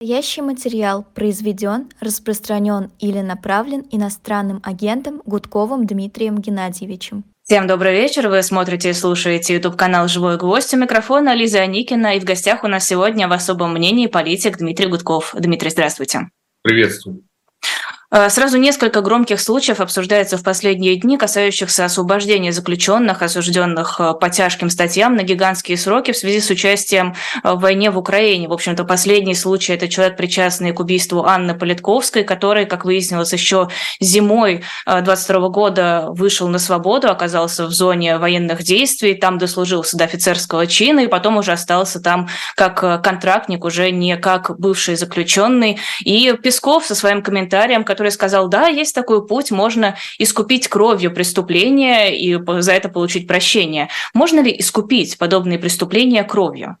Настоящий материал произведен, распространен или направлен иностранным агентом Гудковым Дмитрием Геннадьевичем. Всем добрый вечер. Вы смотрите и слушаете YouTube-канал «Живой гвоздь». У микрофона Лиза Аникина. И в гостях у нас сегодня в особом мнении политик Дмитрий Гудков. Дмитрий, здравствуйте. Приветствую. Э, сразу несколько громких случаев обсуждается в последние дни, касающихся освобождения заключенных, осужденных э, по тяжким статьям на гигантские сроки в связи с участием э, в войне в Украине. В общем-то, последний случай – это человек, причастный к убийству Анны Политковской, который, как выяснилось, еще зимой 22 года вышел на свободу, оказался в зоне военных действий, там дослужился до офицерского чина, и потом уже остался там как контрактник, уже не как бывший заключенный. И Песков со своим комментарием, который сказал, да, есть такой путь, можно искупить кровью преступления и за это получить прощение. Можно ли искупить подобные преступления кровью?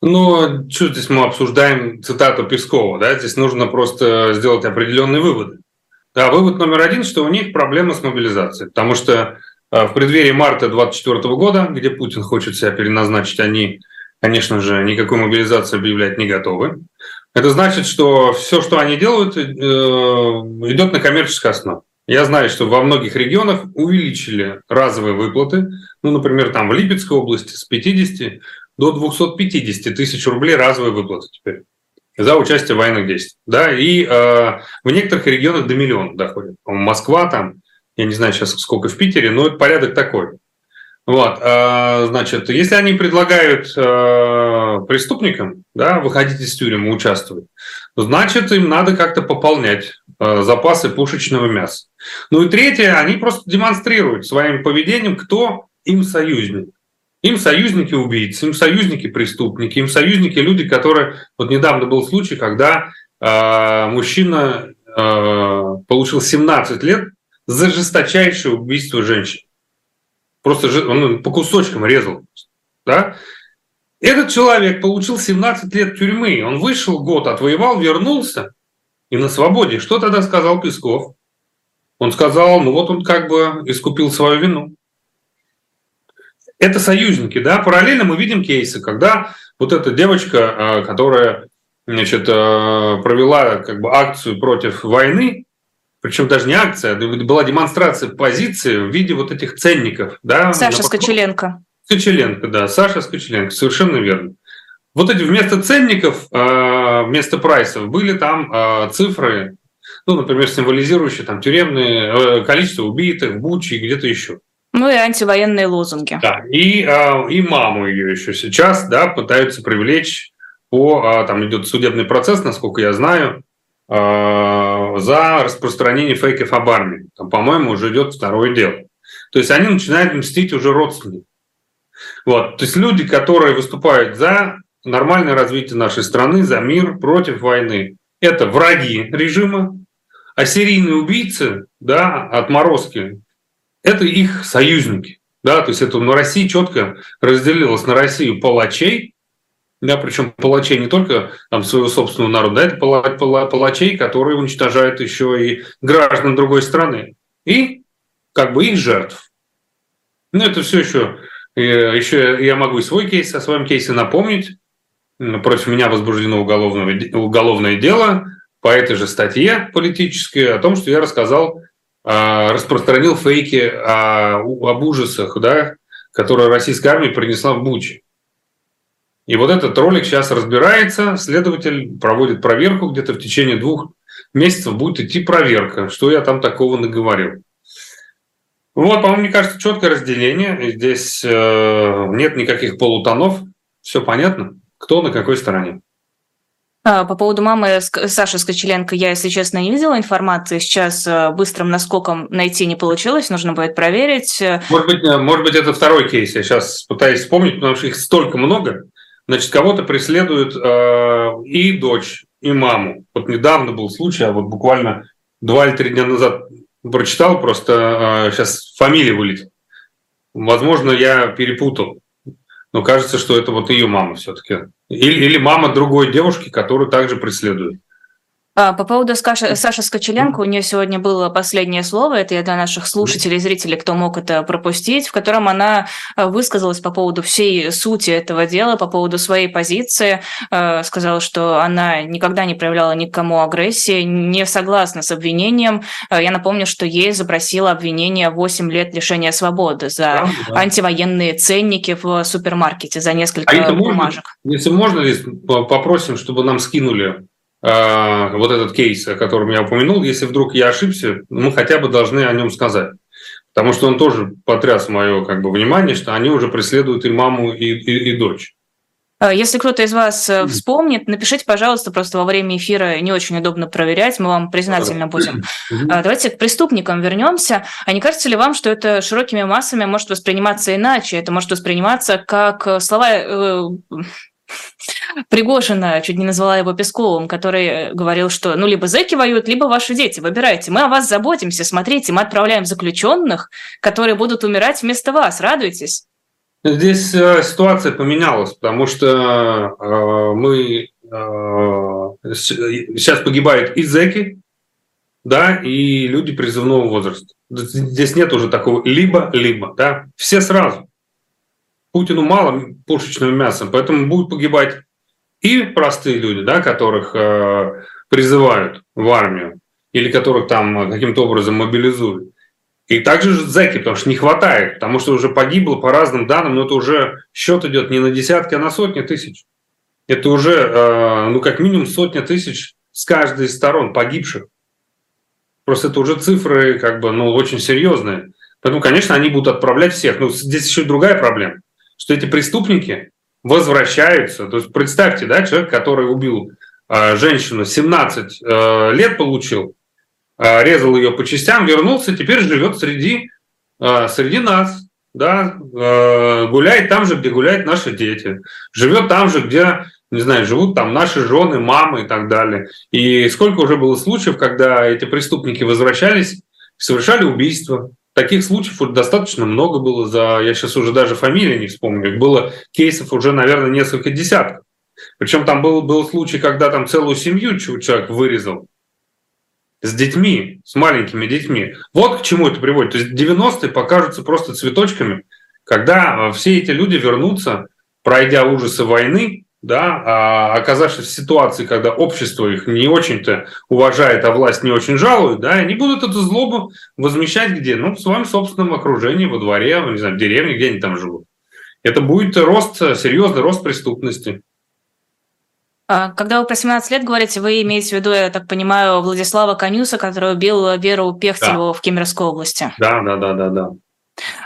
Ну, что здесь мы обсуждаем цитату Пескова, да, здесь нужно просто сделать определенные выводы. Да, вывод номер один, что у них проблема с мобилизацией, потому что э, в преддверии марта 2024 года, где Путин хочет себя переназначить, они, конечно же, никакой мобилизации объявлять не готовы. Это значит, что все, что они делают, э, идет на коммерческой основе. Я знаю, что во многих регионах увеличили разовые выплаты. Ну, например, там в Липецкой области с 50 до 250 тысяч рублей разовые выплаты теперь за участие в военных действиях. Да, и э, в некоторых регионах до миллиона доходит. Москва там, я не знаю сейчас сколько в Питере, но порядок такой. Вот, э, значит, если они предлагают э, преступникам да, выходить из тюрьмы, участвовать, значит, им надо как-то пополнять э, запасы пушечного мяса. Ну и третье, они просто демонстрируют своим поведением, кто им союзник. Им союзники убийцы, им союзники преступники, им союзники люди, которые... Вот недавно был случай, когда э, мужчина э, получил 17 лет за жесточайшее убийство женщин. Просто он по кусочкам резал. Да? Этот человек получил 17 лет тюрьмы. Он вышел год, отвоевал, вернулся и на свободе. Что тогда сказал Песков? Он сказал, ну вот он как бы искупил свою вину. Это союзники, да. Параллельно мы видим кейсы, когда вот эта девочка, а, которая значит, а, провела как бы акцию против войны, причем даже не акция, была демонстрация позиции в виде вот этих ценников. Да, Саша Скочеленко. Скочеленко, да, Саша Скочеленко, совершенно верно. Вот эти вместо ценников, а, вместо прайсов были там а, цифры, ну, например, символизирующие там тюремное э, количество убитых, Бучи и где-то еще. Ну и антивоенные лозунги. Да, и, а, и маму ее еще сейчас, да, пытаются привлечь по, там идет судебный процесс, насколько я знаю, за распространение фейков об армии. Там, по-моему, уже идет второе дело. То есть они начинают мстить уже родственникам. Вот. То есть люди, которые выступают за нормальное развитие нашей страны, за мир, против войны, это враги режима, а серийные убийцы, да, отморозки, это их союзники. Да, то есть это на России четко разделилось на Россию палачей да, причем палачей не только там, своего собственного народа, да, это палачей, которые уничтожают еще и граждан другой страны. И как бы их жертв. Ну, это все еще, э, еще я могу и свой кейс, о своем кейсе напомнить. Против меня возбуждено уголовное, уголовное дело по этой же статье политической о том, что я рассказал, а, распространил фейки о, об ужасах, да, которые российская армия принесла в Бучи. И вот этот ролик сейчас разбирается, следователь проводит проверку, где-то в течение двух месяцев будет идти проверка, что я там такого наговорил. Вот, по-моему, мне кажется, четкое разделение. Здесь э, нет никаких полутонов. Все понятно, кто на какой стороне. А, по поводу мамы Саши Скочеленко я, если честно, не видела информации. Сейчас э, быстрым наскоком найти не получилось, нужно будет проверить. Может быть, э, может быть, это второй кейс. Я сейчас пытаюсь вспомнить, потому что их столько много. Значит, кого-то преследуют э, и дочь, и маму. Вот недавно был случай, а вот буквально два или три дня назад прочитал, просто э, сейчас фамилия вылетит. Возможно, я перепутал. Но кажется, что это вот ее мама все-таки. Или, или мама другой девушки, которую также преследуют. А, по поводу Саши, Саши Скочеленко, у нее сегодня было последнее слово, это я для наших слушателей и зрителей, кто мог это пропустить, в котором она а, высказалась по поводу всей сути этого дела, по поводу своей позиции, а, сказала, что она никогда не проявляла никому агрессии, не согласна с обвинением. Я напомню, что ей запросила обвинение 8 лет лишения свободы за да, антивоенные ценники в супермаркете, за несколько а бумажек. Можно, если можно, попросим, чтобы нам скинули вот этот кейс, о котором я упомянул, если вдруг я ошибся, мы хотя бы должны о нем сказать. Потому что он тоже потряс мое как бы, внимание, что они уже преследуют и маму, и, и, и дочь. А, если кто-то из вас э, вспомнит, напишите, пожалуйста, просто во время эфира не очень удобно проверять, мы вам признательны будем. А, давайте к преступникам вернемся. А не кажется ли вам, что это широкими массами может восприниматься иначе? Это может восприниматься как э, слова э, Пригожина, чуть не назвала его Песковым, который говорил, что ну либо зэки воюют, либо ваши дети, выбирайте. Мы о вас заботимся, смотрите, мы отправляем заключенных, которые будут умирать вместо вас, радуйтесь. Здесь э, ситуация поменялась, потому что э, мы э, сейчас погибают и зэки, да, и люди призывного возраста. Здесь нет уже такого либо-либо, да, все сразу. Путину мало пушечного мяса, поэтому будут погибать и простые люди, да, которых э, призывают в армию или которых там каким-то образом мобилизуют. И также же зэки, потому что не хватает, потому что уже погибло по разным данным, но это уже счет идет не на десятки, а на сотни тысяч. Это уже, э, ну, как минимум сотня тысяч с каждой из сторон погибших. Просто это уже цифры, как бы, ну, очень серьезные. Поэтому, конечно, они будут отправлять всех. Но здесь еще другая проблема что эти преступники возвращаются. То есть представьте, да, человек, который убил э, женщину, 17 э, лет получил, э, резал ее по частям, вернулся, теперь живет среди, э, среди нас, да, гуляет там же, где гуляют наши дети, живет там же, где не знаю, живут там наши жены, мамы и так далее. И сколько уже было случаев, когда эти преступники возвращались, совершали убийства, Таких случаев достаточно много было за, я сейчас уже даже фамилии не вспомню, было кейсов уже, наверное, несколько десятков. Причем там был, был случай, когда там целую семью человек вырезал с детьми, с маленькими детьми. Вот к чему это приводит. То есть 90-е покажутся просто цветочками, когда все эти люди вернутся, пройдя ужасы войны, да, а оказавшись в ситуации, когда общество их не очень-то уважает, а власть не очень жалует, да, они будут эту злобу возмещать где? Ну, в своем собственном окружении, во дворе, не знаю, в деревне, где они там живут. Это будет рост, серьезный рост преступности. А, когда вы про 17 лет говорите, вы имеете в виду, я так понимаю, Владислава Конюса, который убил Веру Пехтелеву да. в Кемеровской области? Да, да, да, да, да.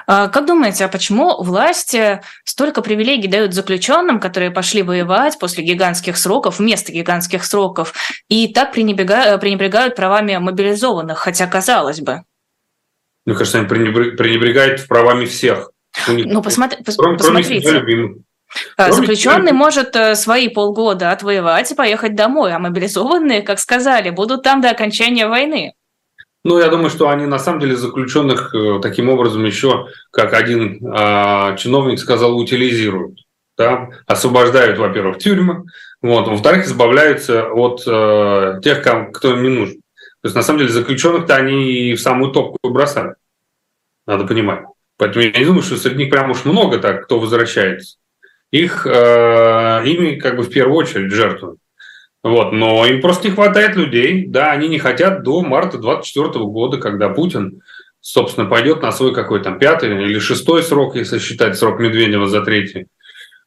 А, как думаете, а почему власти столько привилегий дают заключенным, которые пошли воевать после гигантских сроков, вместо гигантских сроков, и так пренебрегают, пренебрегают правами мобилизованных, хотя казалось бы? Мне кажется, они пренебрегают правами всех. Ну, посмотри, кроме, посмотрите. Кроме а, Заключенный может э, свои полгода отвоевать и поехать домой, а мобилизованные, как сказали, будут там до окончания войны. Ну, я думаю, что они на самом деле заключенных э, таким образом еще, как один э, чиновник сказал, утилизируют. Да? Освобождают, во-первых, тюрьмы, вот, во-вторых, избавляются от э, тех, кто им не нужен. То есть, на самом деле, заключенных-то они в самую топку бросают. Надо понимать. Поэтому я не думаю, что среди них прям уж много так, кто возвращается. Их, э, ими как бы в первую очередь жертвуют. Вот, но им просто не хватает людей. Да, они не хотят до марта 2024 года, когда Путин, собственно, пойдет на свой какой то пятый или шестой срок, если считать срок Медведева за третий.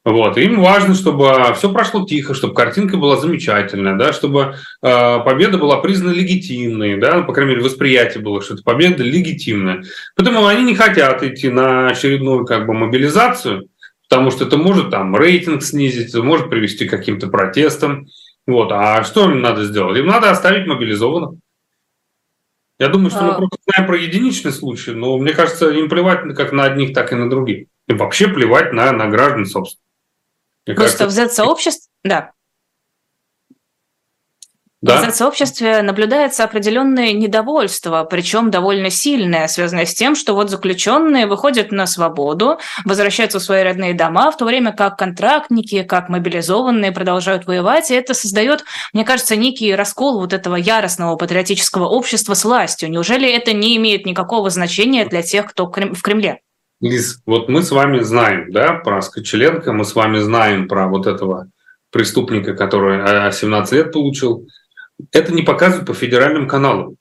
Вот. Им важно, чтобы все прошло тихо, чтобы картинка была замечательная, да, чтобы э, победа была признана легитимной, да, по крайней мере, восприятие было, что это победа легитимная. Поэтому они не хотят идти на очередную как бы, мобилизацию, потому что это может там рейтинг снизить, это может привести к каким-то протестам. Вот. А что им надо сделать? Им надо оставить мобилизованных. Я думаю, что мы а. просто знаем про единичный случай, но мне кажется, им плевать как на одних, так и на других. Им вообще плевать на, на граждан, собственно. Мне просто кажется, в Z-сообществе, да. Да. В сообществе наблюдается определенное недовольство, причем довольно сильное, связанное с тем, что вот заключенные выходят на свободу, возвращаются в свои родные дома, в то время как контрактники, как мобилизованные продолжают воевать, и это создает, мне кажется, некий раскол вот этого яростного патриотического общества с властью. Неужели это не имеет никакого значения для тех, кто в Кремле? Лиз, вот мы с вами знаем, да, про Скочеленко, мы с вами знаем про вот этого преступника, который 17 лет получил, это не показывают по федеральным каналам.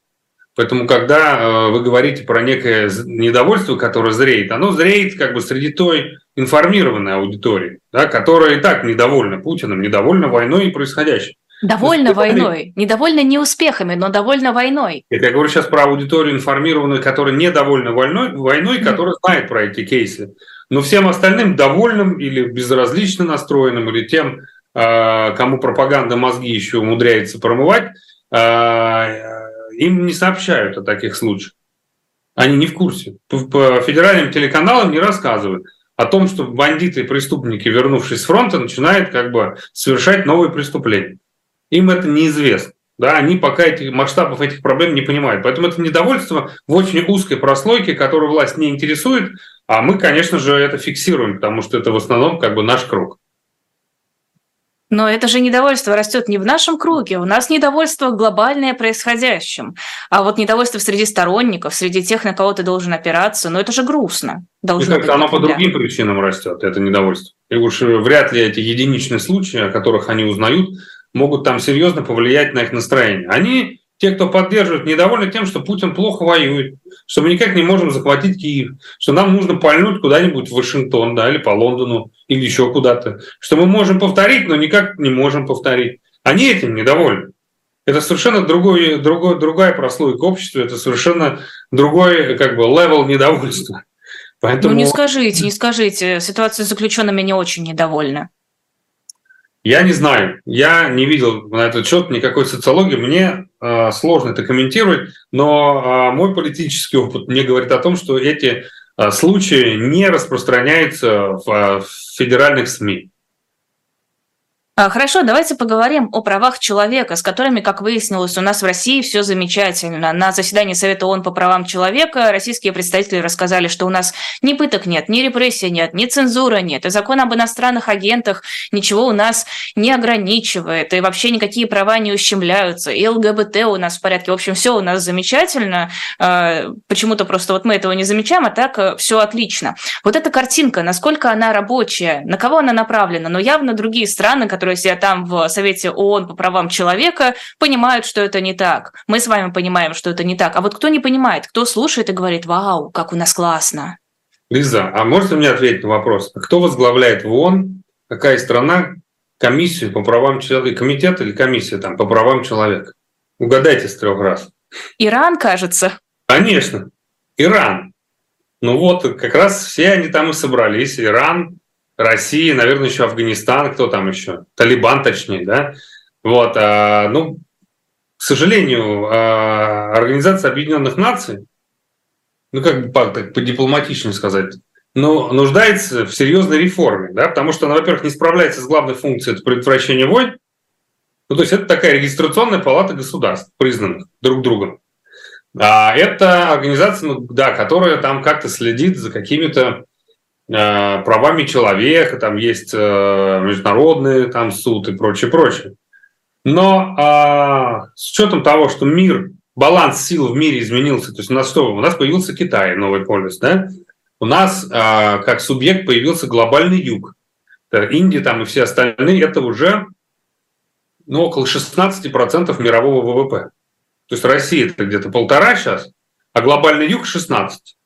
Поэтому, когда э, вы говорите про некое недовольство, которое зреет, оно зреет как бы среди той информированной аудитории, да, которая и так недовольна Путиным, недовольна войной и происходящим. Довольно войной. Недовольна не успехами, но довольно войной. Это я говорю сейчас про аудиторию информированную, которая недовольна войной, войной которая знает про эти кейсы. Но всем остальным довольным или безразлично настроенным, или тем, кому пропаганда мозги еще умудряется промывать, а, им не сообщают о таких случаях. Они не в курсе. По федеральным телеканалам не рассказывают о том, что бандиты и преступники, вернувшись с фронта, начинают как бы совершать новые преступления. Им это неизвестно. Да, они пока этих масштабов этих проблем не понимают. Поэтому это недовольство в очень узкой прослойке, которую власть не интересует, а мы, конечно же, это фиксируем, потому что это в основном как бы наш круг. Но это же недовольство растет не в нашем круге. У нас недовольство глобальное происходящим. А вот недовольство среди сторонников, среди тех, на кого ты должен опираться, ну это же грустно. Должно быть оно по другим причинам растет, это недовольство. И уж вряд ли эти единичные случаи, о которых они узнают, могут там серьезно повлиять на их настроение. Они те, кто поддерживает, недовольны тем, что Путин плохо воюет, что мы никак не можем захватить Киев, что нам нужно пальнуть куда-нибудь в Вашингтон, да, или по Лондону, или еще куда-то, что мы можем повторить, но никак не можем повторить. Они этим недовольны. Это совершенно другой, другой, другая прослойка общества, это совершенно другой как бы level недовольства. Поэтому... Ну не скажите, не скажите, ситуация с заключенными не очень недовольна. Я не знаю, я не видел на этот счет никакой социологии, мне сложно это комментировать, но э, мой политический опыт мне говорит о том, что эти э, случаи не распространяются в, э, в федеральных СМИ. А, хорошо, давайте поговорим о правах человека, с которыми, как выяснилось, у нас в России все замечательно. На заседании Совета ООН по правам человека российские представители рассказали, что у нас ни пыток нет, ни репрессий нет, ни цензуры нет, и закон об иностранных агентах ничего у нас не ограничивает, и вообще никакие права не ущемляются, и ЛГБТ у нас в порядке. В общем, все у нас замечательно. А, почему-то просто вот мы этого не замечаем, а так э, все отлично. Вот эта картинка, насколько она рабочая, на кого она направлена, но явно другие страны, которые сидят там в Совете ООН по правам человека, понимают, что это не так. Мы с вами понимаем, что это не так. А вот кто не понимает, кто слушает и говорит, вау, как у нас классно. Лиза, а можете мне ответить на вопрос? А кто возглавляет в ООН, какая страна комиссию по правам человека, комитет или комиссия там по правам человека? Угадайте с трех раз. Иран, кажется. Конечно, Иран. Ну вот, как раз все они там и собрались. Иран, Россия, наверное, еще Афганистан, кто там еще? Талибан, точнее, да? Вот, а, ну, к сожалению, а, Организация Объединенных Наций, ну, как бы по, по дипломатичнее сказать, но нуждается в серьезной реформе, да, потому что она, во-первых, не справляется с главной функцией это предотвращение войн, ну, то есть это такая регистрационная палата государств, признанных друг другом. А это организация, ну, да, которая там как-то следит за какими-то правами человека, там есть э, международный там суд и прочее, прочее. Но а, с учетом того, что мир, баланс сил в мире изменился, то есть у нас что? У нас появился Китай, новый полюс, да? У нас а, как субъект появился глобальный юг. Индия там и все остальные, это уже ну, около 16% мирового ВВП. То есть Россия это где-то полтора сейчас, а глобальный юг 16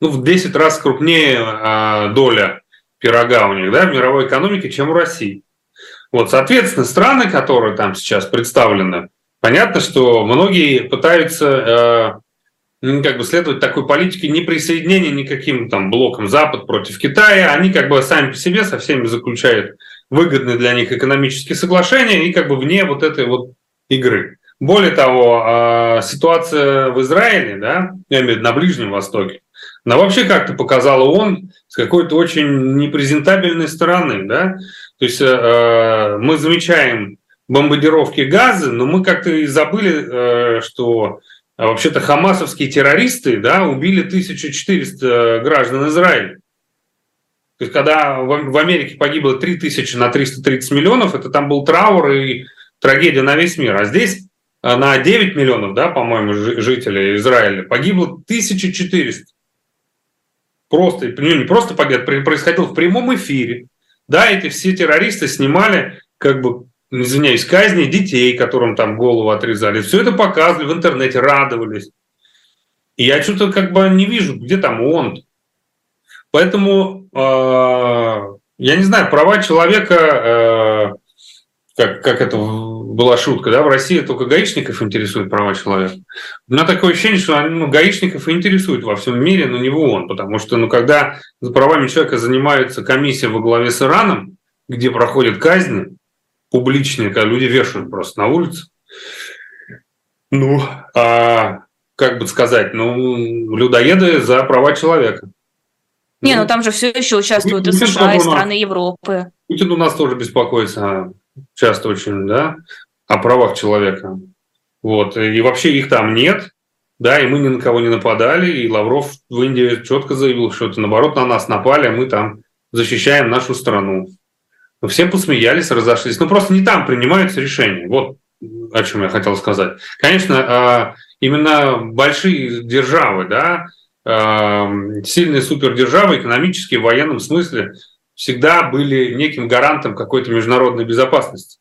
ну, в 10 раз крупнее э, доля пирога у них да, в мировой экономике, чем у России. Вот, соответственно, страны, которые там сейчас представлены, понятно, что многие пытаются э, как бы следовать такой политике неприсоединения никаким там блокам Запад против Китая. Они как бы сами по себе со всеми заключают выгодные для них экономические соглашения и как бы вне вот этой вот игры. Более того, ситуация в Израиле, да, я имею в виду на Ближнем Востоке, но вообще как-то показала он с какой-то очень непрезентабельной стороны. Да? То есть э, мы замечаем бомбардировки Газы, но мы как-то и забыли, что вообще-то хамасовские террористы да, убили 1400 граждан Израиля. То есть, когда в Америке погибло 3000 на 330 миллионов, это там был траур и трагедия на весь мир. А здесь на 9 миллионов, да, по-моему, жителей Израиля погибло 1400. Просто, ну, не просто погиб, происходило в прямом эфире. Да, эти все террористы снимали, как бы, извиняюсь, казни детей, которым там голову отрезали. Все это показывали в интернете, радовались. И я что-то как бы не вижу, где там он. Поэтому э, я не знаю, права человека, э, как, как это была шутка, да, в России только гаишников интересуют права человека. У меня такое ощущение, что ну, гаишников и интересует во всем мире, но не он, потому что, ну, когда за правами человека занимается комиссия во главе с Ираном, где проходят казни публичные, когда люди вешают просто на улице, ну, а, как бы сказать, ну, людоеды за права человека. Не, ну, ну там же все еще участвуют и США, и страны Европы. Путин у нас тоже беспокоится часто очень, да, о правах человека. Вот. И вообще их там нет, да, и мы ни на кого не нападали, и Лавров в Индии четко заявил, что это наоборот на нас напали, а мы там защищаем нашу страну. Но все посмеялись, разошлись. Ну, просто не там принимаются решения. Вот о чем я хотел сказать. Конечно, а, именно большие державы, да, а, сильные супердержавы экономически, в военном смысле – всегда были неким гарантом какой-то международной безопасности.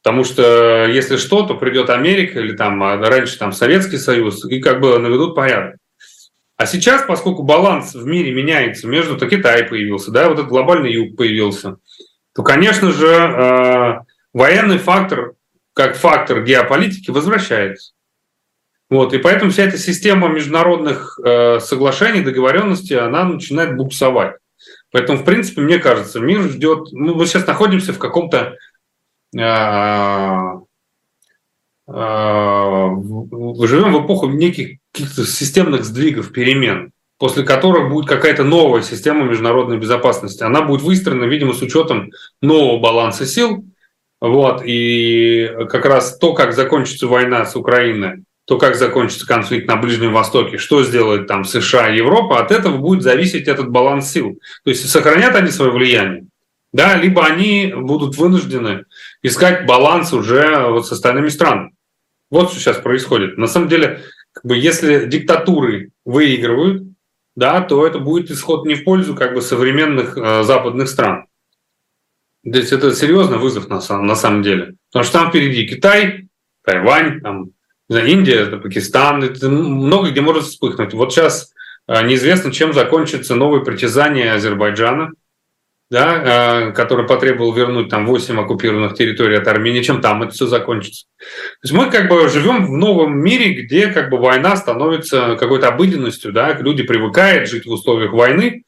Потому что если что, то придет Америка или там а раньше там Советский Союз и как бы наведут порядок. А сейчас, поскольку баланс в мире меняется, между то Китай появился, да, вот этот глобальный юг появился, то, конечно же, э, военный фактор, как фактор геополитики, возвращается. Вот, и поэтому вся эта система международных э, соглашений, договоренностей, она начинает буксовать. Поэтому, в принципе, мне кажется, мир ждет... Ну, мы сейчас находимся в каком-то... Э, э, живем в эпоху неких каких-то системных сдвигов, перемен, после которых будет какая-то новая система международной безопасности. Она будет выстроена, видимо, с учетом нового баланса сил. Вот, и как раз то, как закончится война с Украиной, то, как закончится конфликт на Ближнем Востоке, что сделает там США и Европа, от этого будет зависеть этот баланс сил. То есть сохранят они свое влияние, да, либо они будут вынуждены искать баланс уже вот с остальными странами. Вот что сейчас происходит. На самом деле, как бы, если диктатуры выигрывают, да, то это будет исход не в пользу как бы современных э, западных стран. То есть это серьезный вызов на, на самом деле. Потому что там впереди Китай, Тайвань, там, Индия, это Пакистан, это много где может вспыхнуть. Вот сейчас а, неизвестно, чем закончится новое притязание Азербайджана, да, а, который потребовал вернуть там 8 оккупированных территорий от Армении, чем там это все закончится. То есть мы как бы живем в новом мире, где как бы война становится какой-то обыденностью, да, люди привыкают жить в условиях войны,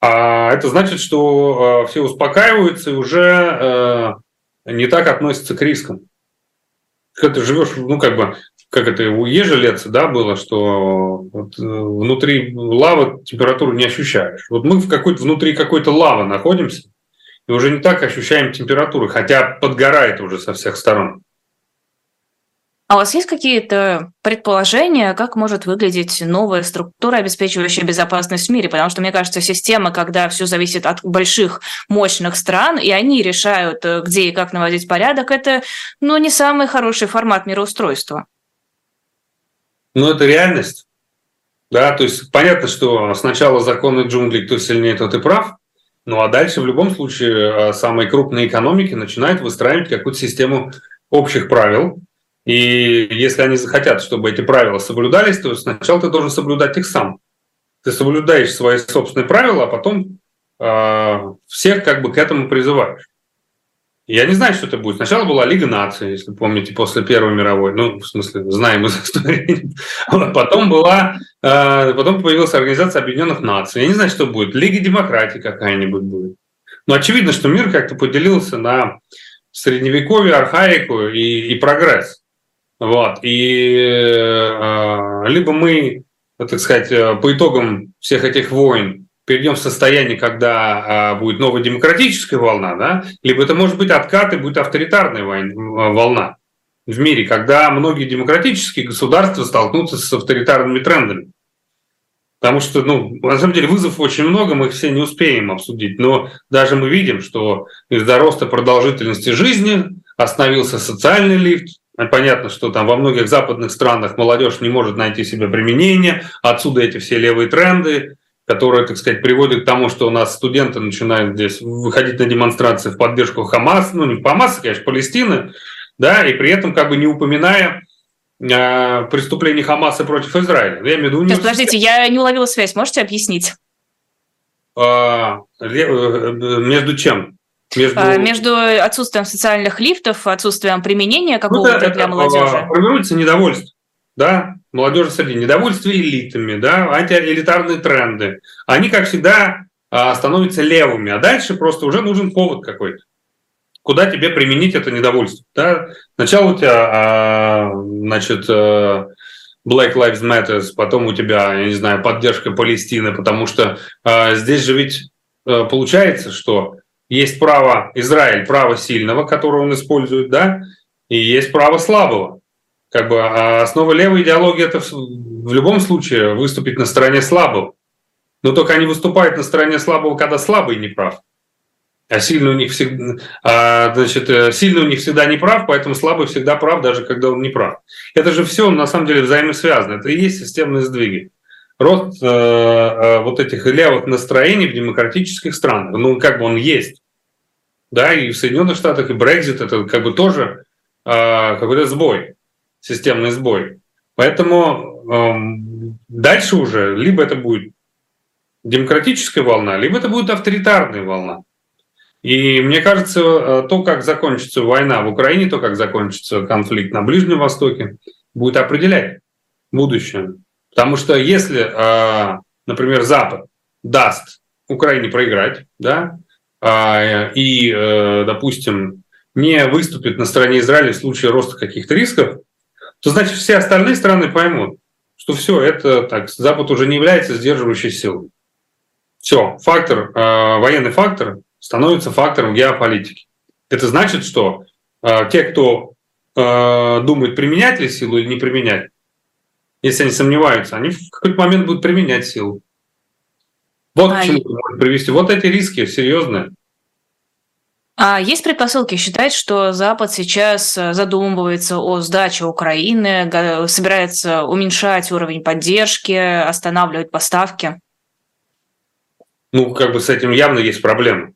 а это значит, что а, все успокаиваются и уже не так относятся к рискам когда ты живешь, ну, как бы, как это у ежелеца, да, было, что вот, э, внутри лавы температуру не ощущаешь. Вот мы в какой-то, внутри какой-то лавы находимся, и уже не так ощущаем температуру, хотя подгорает уже со всех сторон. А у вас есть какие-то предположения, как может выглядеть новая структура, обеспечивающая безопасность в мире? Потому что, мне кажется, система, когда все зависит от больших, мощных стран, и они решают, э, где и как наводить порядок, это ну, не самый хороший формат мироустройства. Ну, это реальность. Да, то есть понятно, что сначала законы джунглей, кто сильнее, тот и прав. Ну а дальше в любом случае э, самые крупные экономики начинают выстраивать какую-то систему общих правил, и если они захотят, чтобы эти правила соблюдались, то сначала ты должен соблюдать их сам. Ты соблюдаешь свои собственные правила, а потом э, всех как бы к этому призываешь. Я не знаю, что это будет. Сначала была Лига наций, если помните, после Первой мировой. Ну, в смысле, знаем из истории. Потом была, э, потом появилась Организация Объединенных Наций. Я не знаю, что будет. Лига демократии какая-нибудь будет. Но очевидно, что мир как-то поделился на средневековье, архаику и, и прогресс. Вот. И э, либо мы, так сказать, э, по итогам всех этих войн перейдем в состояние, когда а, будет новая демократическая волна, да, либо это может быть откат и будет авторитарная волна в мире, когда многие демократические государства столкнутся с авторитарными трендами. Потому что, ну, на самом деле вызовов очень много, мы их все не успеем обсудить, но даже мы видим, что из-за роста продолжительности жизни остановился социальный лифт, Понятно, что там во многих западных странах молодежь не может найти себе применение, отсюда эти все левые тренды, которые, так сказать, приводят к тому, что у нас студенты начинают здесь выходить на демонстрации в поддержку Хамас, ну не Хамаса, конечно, Палестины, да, и при этом как бы не упоминая э, преступлений Хамаса против Израиля. Я имею в виду подождите, я не уловила связь, можете объяснить? А, э, между чем? Между... А, между отсутствием социальных лифтов, отсутствием применения какого-то ну, для молодежи. Формируется недовольство. Да, молодежи среди недовольство элитами, да, антиэлитарные тренды. Они, как всегда, а, становятся левыми, а дальше просто уже нужен повод какой-то. Куда тебе применить это недовольство? Да? Сначала у тебя, а, значит, э, Black Lives Matter, потом у тебя, я не знаю, поддержка Палестины, потому что а, здесь же ведь э, получается, что есть право Израиль, право сильного, которое он использует, да, и есть право слабого. Как бы а основа левой идеологии это в любом случае выступить на стороне слабого. Но только они выступают на стороне слабого, когда слабый не прав. А сильный у них всегда, а, значит, э, сильный у них всегда не прав, поэтому слабый всегда прав, даже когда он не прав. Это же все на самом деле взаимосвязано. Это и есть системные сдвиги рост э, э, вот этих левых настроений в демократических странах. Ну, как бы он есть. Да, и в Соединенных Штатах, и Брекзит это как бы тоже э, какой-то сбой, системный сбой. Поэтому э, дальше уже либо это будет демократическая волна, либо это будет авторитарная волна. И мне кажется, э, то, как закончится война в Украине, то, как закончится конфликт на Ближнем Востоке, будет определять будущее. Потому что если, а, например, Запад даст Украине проиграть, да, а, и, э, допустим, не выступит на стороне Израиля в случае роста каких-то рисков, то значит все остальные страны поймут, что все, это так, Запад уже не является сдерживающей силой. Все, фактор, а, военный фактор становится фактором геополитики. Это значит, что те, кто думает, применять ли силу или не применять, если они сомневаются, они в какой-то момент будут применять силу. Вот а к чему может привести. Вот эти риски серьезные. А есть предпосылки считать, что Запад сейчас э, задумывается о сдаче Украины, собирается уменьшать уровень поддержки, останавливать поставки? Ну, как бы с этим явно есть проблемы.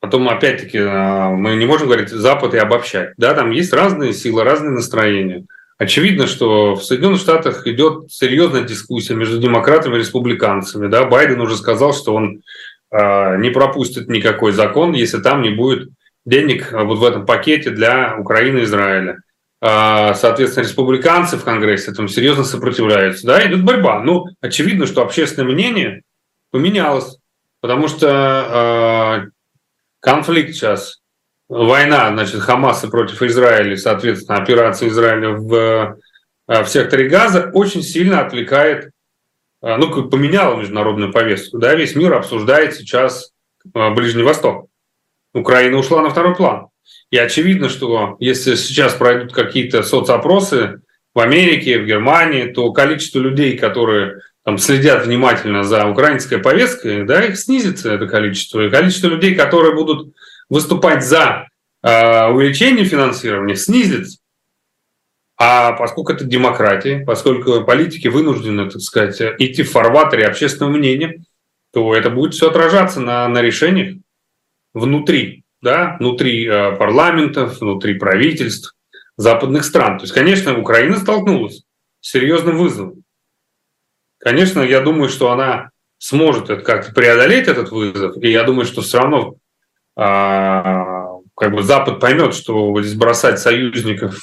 Потом, опять-таки, э, мы не можем говорить Запад и обобщать. Да, там есть разные силы, разные настроения. Очевидно, что в Соединенных Штатах идет серьезная дискуссия между демократами и республиканцами. Да? Байден уже сказал, что он э, не пропустит никакой закон, если там не будет денег вот в этом пакете для Украины и Израиля. Э, соответственно, республиканцы в Конгрессе этому серьезно сопротивляются. Да? Идет борьба. Ну, очевидно, что общественное мнение поменялось, потому что э, конфликт сейчас война, значит, Хамаса против Израиля, соответственно, операция Израиля в, э, в секторе Газа очень сильно отвлекает, э, ну, поменяла международную повестку. Да, весь мир обсуждает сейчас э, Ближний Восток. Украина ушла на второй план. И очевидно, что если сейчас пройдут какие-то соцопросы в Америке, в Германии, то количество людей, которые там, следят внимательно за украинской повесткой, да, их снизится это количество. И количество людей, которые будут выступать за э, увеличение финансирования, снизится. А поскольку это демократия, поскольку политики вынуждены, так сказать, идти в фарватере общественного мнения, то это будет все отражаться на, на решениях внутри, да, внутри э, парламентов, внутри правительств западных стран. То есть, конечно, Украина столкнулась с серьезным вызовом. Конечно, я думаю, что она сможет это как-то преодолеть этот вызов, и я думаю, что все равно как бы Запад поймет, что здесь бросать союзников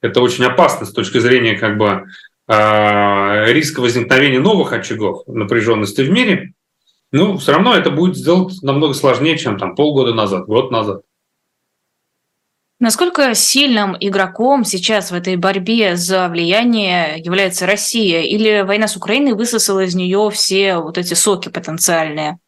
это очень опасно с точки зрения как бы а, риска возникновения новых очагов напряженности в мире, ну, все равно это будет сделать намного сложнее, чем там полгода назад, год назад. Насколько сильным игроком сейчас в этой борьбе за влияние является Россия? Или война с Украиной высосала из нее все вот эти соки потенциальные?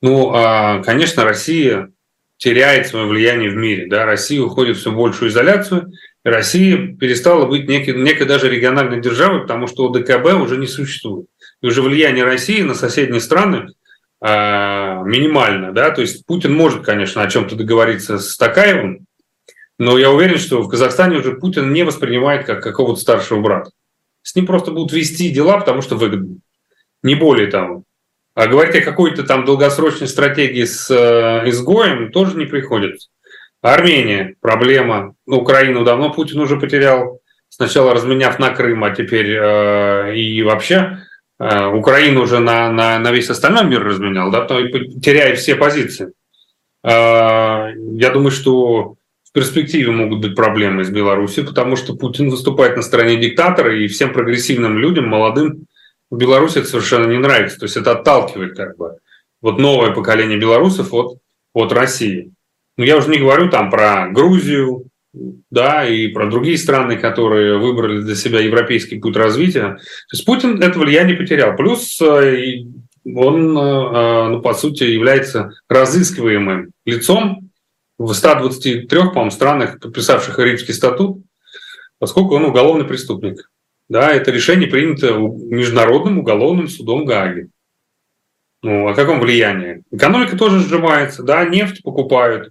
Ну, а, конечно, Россия теряет свое влияние в мире. Да? Россия уходит в все большую изоляцию. Россия перестала быть некой, некой даже региональной державой, потому что ОДКБ уже не существует. И уже влияние России на соседние страны а, минимально. Да? То есть Путин может, конечно, о чем-то договориться с Такаевым, но я уверен, что в Казахстане уже Путин не воспринимает как какого-то старшего брата. С ним просто будут вести дела, потому что выгодно. Не более того. А говорить о какой-то там долгосрочной стратегии с э, изгоем тоже не приходится. Армения – проблема. Ну, Украину давно Путин уже потерял, сначала разменяв на Крым, а теперь э, и вообще э, Украину уже на, на, на весь остальной мир разменял, да, теряет все позиции. Э, я думаю, что в перспективе могут быть проблемы с Беларусью, потому что Путин выступает на стороне диктатора, и всем прогрессивным людям, молодым, Беларуси это совершенно не нравится. То есть это отталкивает как бы вот новое поколение белорусов от, от России. Но я уже не говорю там про Грузию, да, и про другие страны, которые выбрали для себя европейский путь развития. То есть Путин это влияние потерял. Плюс э, он, э, ну, по сути, является разыскиваемым лицом в 123, по-моему, странах, подписавших Римский статут, поскольку он уголовный преступник. Да, это решение принято Международным уголовным судом Гааги. Ну, о каком влиянии? Экономика тоже сжимается, да, нефть покупают.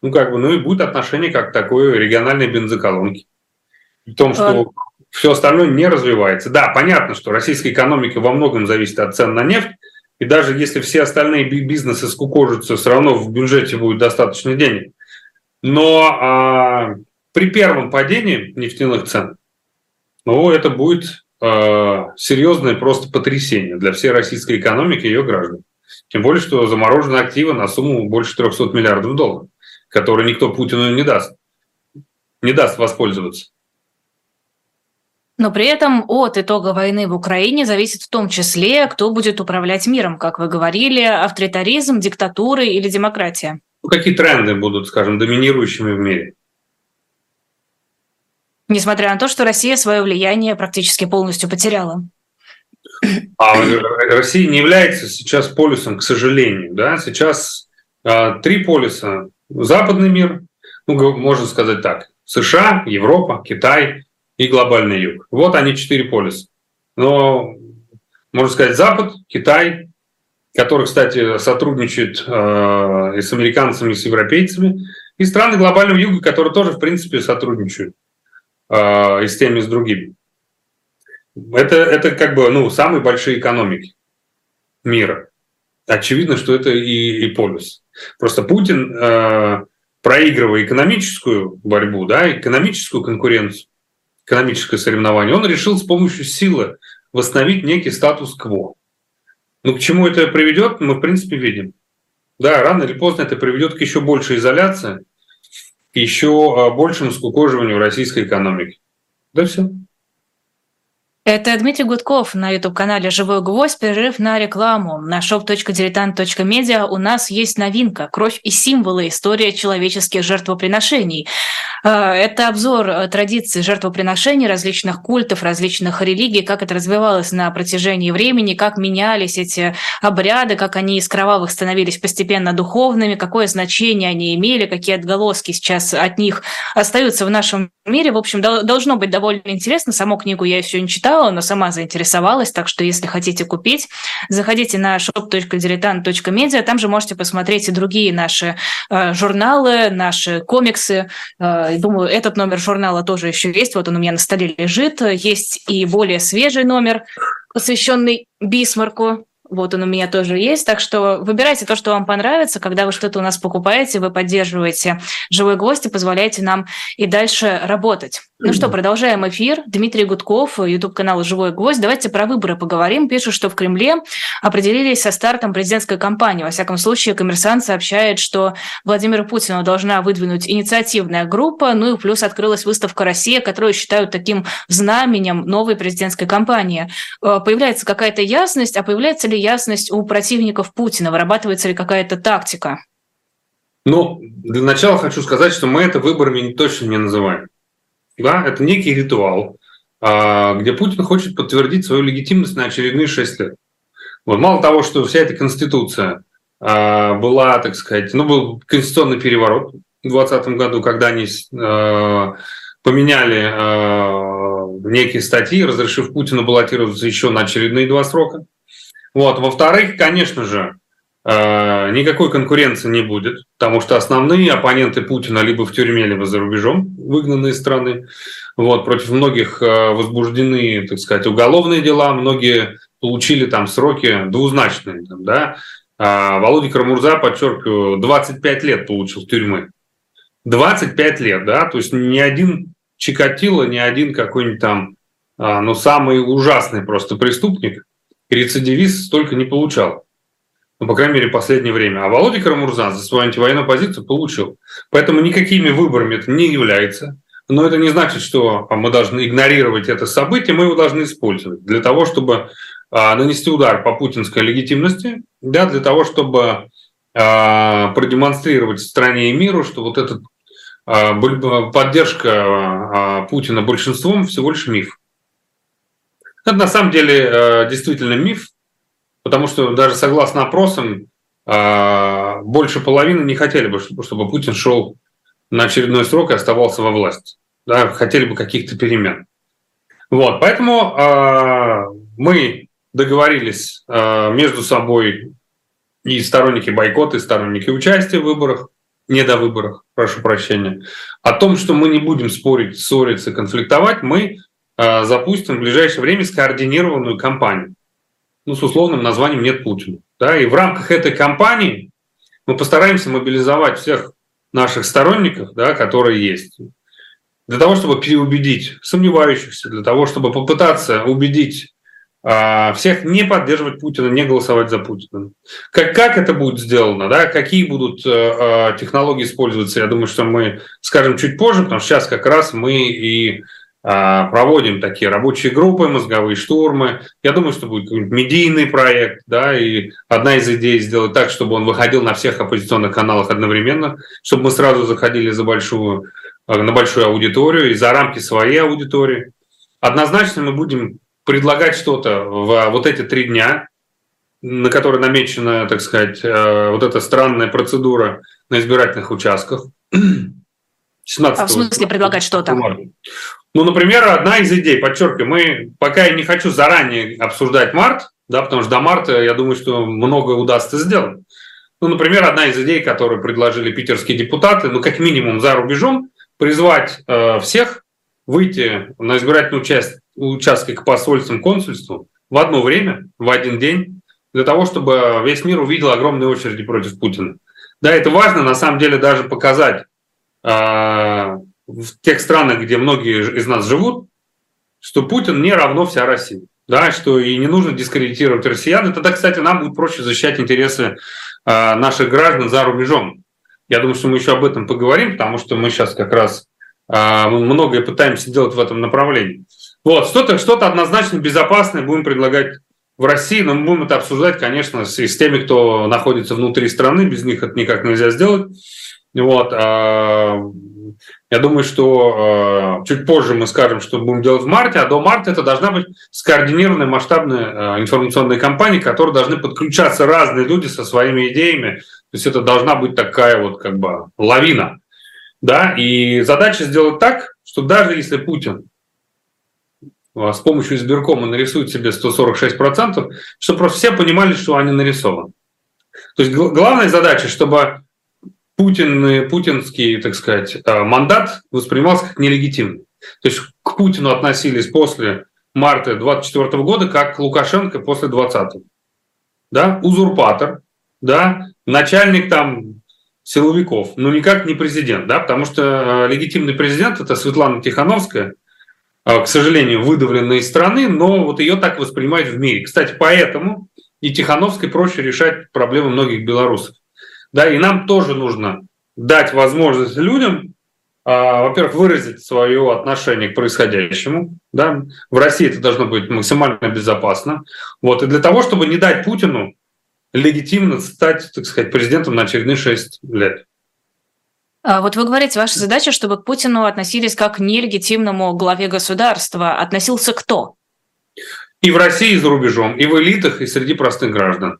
Ну, как бы, ну и будет отношение как такой региональной бензоколонки. В том, что а... все остальное не развивается. Да, понятно, что российская экономика во многом зависит от цен на нефть, и даже если все остальные бизнесы скукожатся, все равно в бюджете будет достаточно денег. Но а, при первом падении нефтяных цен ну, это будет э, серьезное просто потрясение для всей российской экономики и ее граждан. Тем более, что заморожены активы на сумму больше 300 миллиардов долларов, которые никто Путину не даст, не даст воспользоваться. Но при этом от итога войны в Украине зависит в том числе, кто будет управлять миром, как вы говорили, авторитаризм, диктатуры или демократия. Ну, какие тренды будут, скажем, доминирующими в мире? Несмотря на то, что Россия свое влияние практически полностью потеряла. А Россия не является сейчас полюсом, к сожалению. Да? Сейчас а, три полюса. Западный мир, ну, можно сказать так, США, Европа, Китай и глобальный юг. Вот они четыре полюса. Но, можно сказать, Запад, Китай, который, кстати, сотрудничает э, и с американцами, и с европейцами, и страны глобального юга, которые тоже, в принципе, сотрудничают. Э, и с теми, и с другими. Это, это как бы ну, самые большие экономики мира. Очевидно, что это и, и полюс. Просто Путин, э, проигрывая экономическую борьбу, да, экономическую конкуренцию, экономическое соревнование, он решил с помощью силы восстановить некий статус-кво. Ну, к чему это приведет, мы, в принципе, видим. Да, рано или поздно это приведет к еще большей изоляции, еще а, большему скукоживанию российской экономики. Да все. Это Дмитрий Гудков на YouTube-канале «Живой гвоздь». Перерыв на рекламу. На shop.diletant.media у нас есть новинка «Кровь и символы. История человеческих жертвоприношений». А, это обзор э, традиций жертвоприношений различных культов, различных религий, как это развивалось на протяжении времени, как менялись эти обряды, как они из кровавых становились постепенно духовными, какое значение они имели, какие отголоски сейчас от них остаются в нашем мире. В общем, должно быть довольно интересно. Саму книгу я еще не читала, но сама заинтересовалась, так что если хотите купить, заходите на shop.diletant.media, там же можете посмотреть и другие наши э, журналы, наши комиксы, э, Думаю, этот номер журнала тоже еще есть. Вот он у меня на столе лежит. Есть и более свежий номер, посвященный Бисмарку. Вот он у меня тоже есть. Так что выбирайте то, что вам понравится. Когда вы что-то у нас покупаете, вы поддерживаете «Живой гвоздь» и позволяете нам и дальше работать. Ну что, продолжаем эфир. Дмитрий Гудков, YouTube-канал «Живой гвоздь». Давайте про выборы поговорим. Пишут, что в Кремле определились со стартом президентской кампании. Во всяком случае, коммерсант сообщает, что Владимиру Путину должна выдвинуть инициативная группа, ну и плюс открылась выставка «Россия», которую считают таким знаменем новой президентской кампании. Э, появляется какая-то ясность, а появляется ли ясность у противников Путина? Вырабатывается ли какая-то тактика? Ну, для начала хочу сказать, что мы это выборами точно не называем. Да, это некий ритуал, а, где Путин хочет подтвердить свою легитимность на очередные шесть лет. Вот мало того, что вся эта конституция была, так сказать, ну, был конституционный переворот в 2020 году, когда они поменяли некие статьи, разрешив Путину баллотироваться еще на очередные два срока. Вот. Во-вторых, конечно же, Э, никакой конкуренции не будет, потому что основные оппоненты Путина либо в тюрьме, либо за рубежом, выгнанные страны. Вот, против многих э, возбуждены, так сказать, уголовные дела, многие получили там сроки двузначные. Там, да? А Володя Карамурза, подчеркиваю, 25 лет получил тюрьмы. 25 лет, да, то есть ни один Чикатило, ни один какой-нибудь там, а, ну, самый ужасный просто преступник, рецидивист столько не получал ну, по крайней мере, в последнее время. А Володя Карамурзан за свою антивоенную позицию получил. Поэтому никакими выборами это не является. Но это не значит, что а, мы должны игнорировать это событие, мы его должны использовать для того, чтобы а, нанести удар по путинской легитимности, да, для того, чтобы а, продемонстрировать стране и миру, что вот эта поддержка Путина большинством всего лишь миф. Это на самом деле действительно миф, потому что даже согласно опросам, а, больше половины не хотели бы, чтобы Путин шел на очередной срок и оставался во власти. Да, хотели бы каких-то перемен. Вот, поэтому э, мы договорились э, между собой и сторонники бойкота, и сторонники участия в выборах, не до выборах, прошу прощения, о том, что мы не будем спорить, ссориться, конфликтовать, мы э, запустим в ближайшее время скоординированную кампанию ну, с условным названием «Нет Путина». Да? И в рамках этой кампании мы постараемся мобилизовать всех наших сторонников, да, которые есть, для того, чтобы переубедить сомневающихся, для того, чтобы попытаться убедить э, всех не поддерживать Путина, не голосовать за Путина. Как, как это будет сделано, да, какие будут э, технологии использоваться, я думаю, что мы скажем чуть позже, потому что сейчас как раз мы и а, проводим такие рабочие группы, мозговые штурмы. Я думаю, что будет медийный проект, да, и одна из идей сделать так, чтобы он выходил на всех оппозиционных каналах одновременно, чтобы мы сразу заходили за большую, а, на большую аудиторию и за рамки своей аудитории. Однозначно мы будем предлагать что-то в вот эти три дня, на которые намечена, так сказать, э, вот эта странная процедура на избирательных участках. 17 а в смысле предлагать что-то? Ну, например, одна из идей, подчеркиваю, мы пока я не хочу заранее обсуждать март, да, потому что до марта, я думаю, что многое удастся сделать. Ну, например, одна из идей, которую предложили питерские депутаты, ну, как минимум за рубежом, призвать э, всех выйти на избирательный участ... участки к посольствам, консульству в одно время, в один день, для того, чтобы весь мир увидел огромные очереди против Путина. Да, это важно, на самом деле, даже показать в тех странах, где многие из нас живут, что Путин не равно вся Россия. Да, что и не нужно дискредитировать россиян. И тогда, кстати, нам будет проще защищать интересы э, наших граждан за рубежом. Я думаю, что мы еще об этом поговорим, потому что мы сейчас как раз э, многое пытаемся делать в этом направлении. Вот, что-то что однозначно безопасное будем предлагать в России, но мы будем это обсуждать, конечно, с, с теми, кто находится внутри страны, без них это никак нельзя сделать. Вот, э, я думаю, что э, чуть позже мы скажем, что будем делать в марте, а до марта это должна быть скоординированная масштабная э, информационная кампания, к которой должны подключаться разные люди со своими идеями. То есть это должна быть такая вот как бы лавина. Да? И задача сделать так, что даже если Путин с помощью избиркома нарисует себе 146%, чтобы просто все понимали, что они нарисованы. То есть главная задача, чтобы Путин, путинский, так сказать, э, мандат воспринимался как нелегитимный. То есть к Путину относились после марта 24 года, как Лукашенко после 20 да, узурпатор, да, начальник там силовиков, но никак не президент, да, потому что э, легитимный президент это Светлана Тихановская, э, к сожалению, выдавленная из страны, но вот ее так воспринимают в мире. Кстати, поэтому и Тихановской проще решать проблемы многих белорусов. Да, и нам тоже нужно дать возможность людям, а, во-первых, выразить свое отношение к происходящему. Да? В России это должно быть максимально безопасно. Вот. И для того, чтобы не дать Путину легитимно стать, так сказать, президентом на очередные шесть лет. А вот вы говорите, ваша задача, чтобы к Путину относились как к нелегитимному главе государства. Относился кто? И в России, и за рубежом, и в элитах, и среди простых граждан.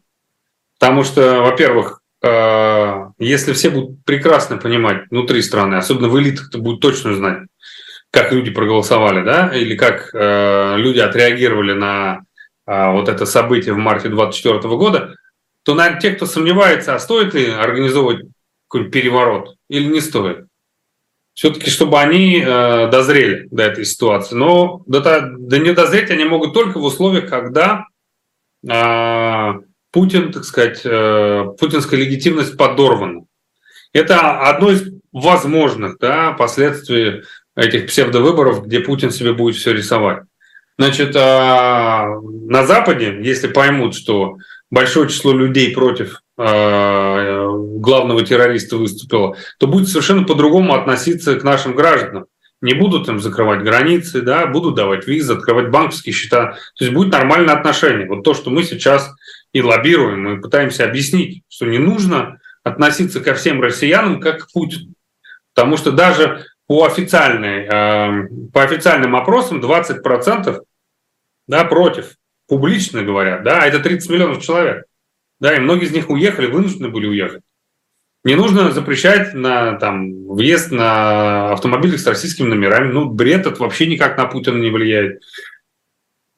Потому что, во-первых, если все будут прекрасно понимать внутри страны, особенно в элитах, то будут точно знать, как люди проголосовали, да, или как э, люди отреагировали на э, вот это событие в марте 2024 года, то, наверное, те, кто сомневается, а стоит ли организовывать какой-нибудь переворот или не стоит, все-таки, чтобы они э, дозрели до этой ситуации. Но до, до не дозреть они могут только в условиях, когда э, Путин, так сказать, э, путинская легитимность подорвана. Это одно из возможных да, последствий этих псевдовыборов, где Путин себе будет все рисовать. Значит, а, на Западе, если поймут, что большое число людей против а, главного террориста выступило, то будет совершенно по-другому относиться к нашим гражданам. Не будут им закрывать границы, да, будут давать визы, открывать банковские счета. То есть будет нормальное отношение. Вот то, что мы сейчас и лоббируем, мы пытаемся объяснить, что не нужно относиться ко всем россиянам как к Путину. Потому что даже по, официальной, э, по официальным опросам 20% да, против, публично говорят, да, а это 30 миллионов человек. Да, и многие из них уехали, вынуждены были уехать. Не нужно запрещать на, там, въезд на автомобилях с российскими номерами. Ну, бред, это вообще никак на Путина не влияет.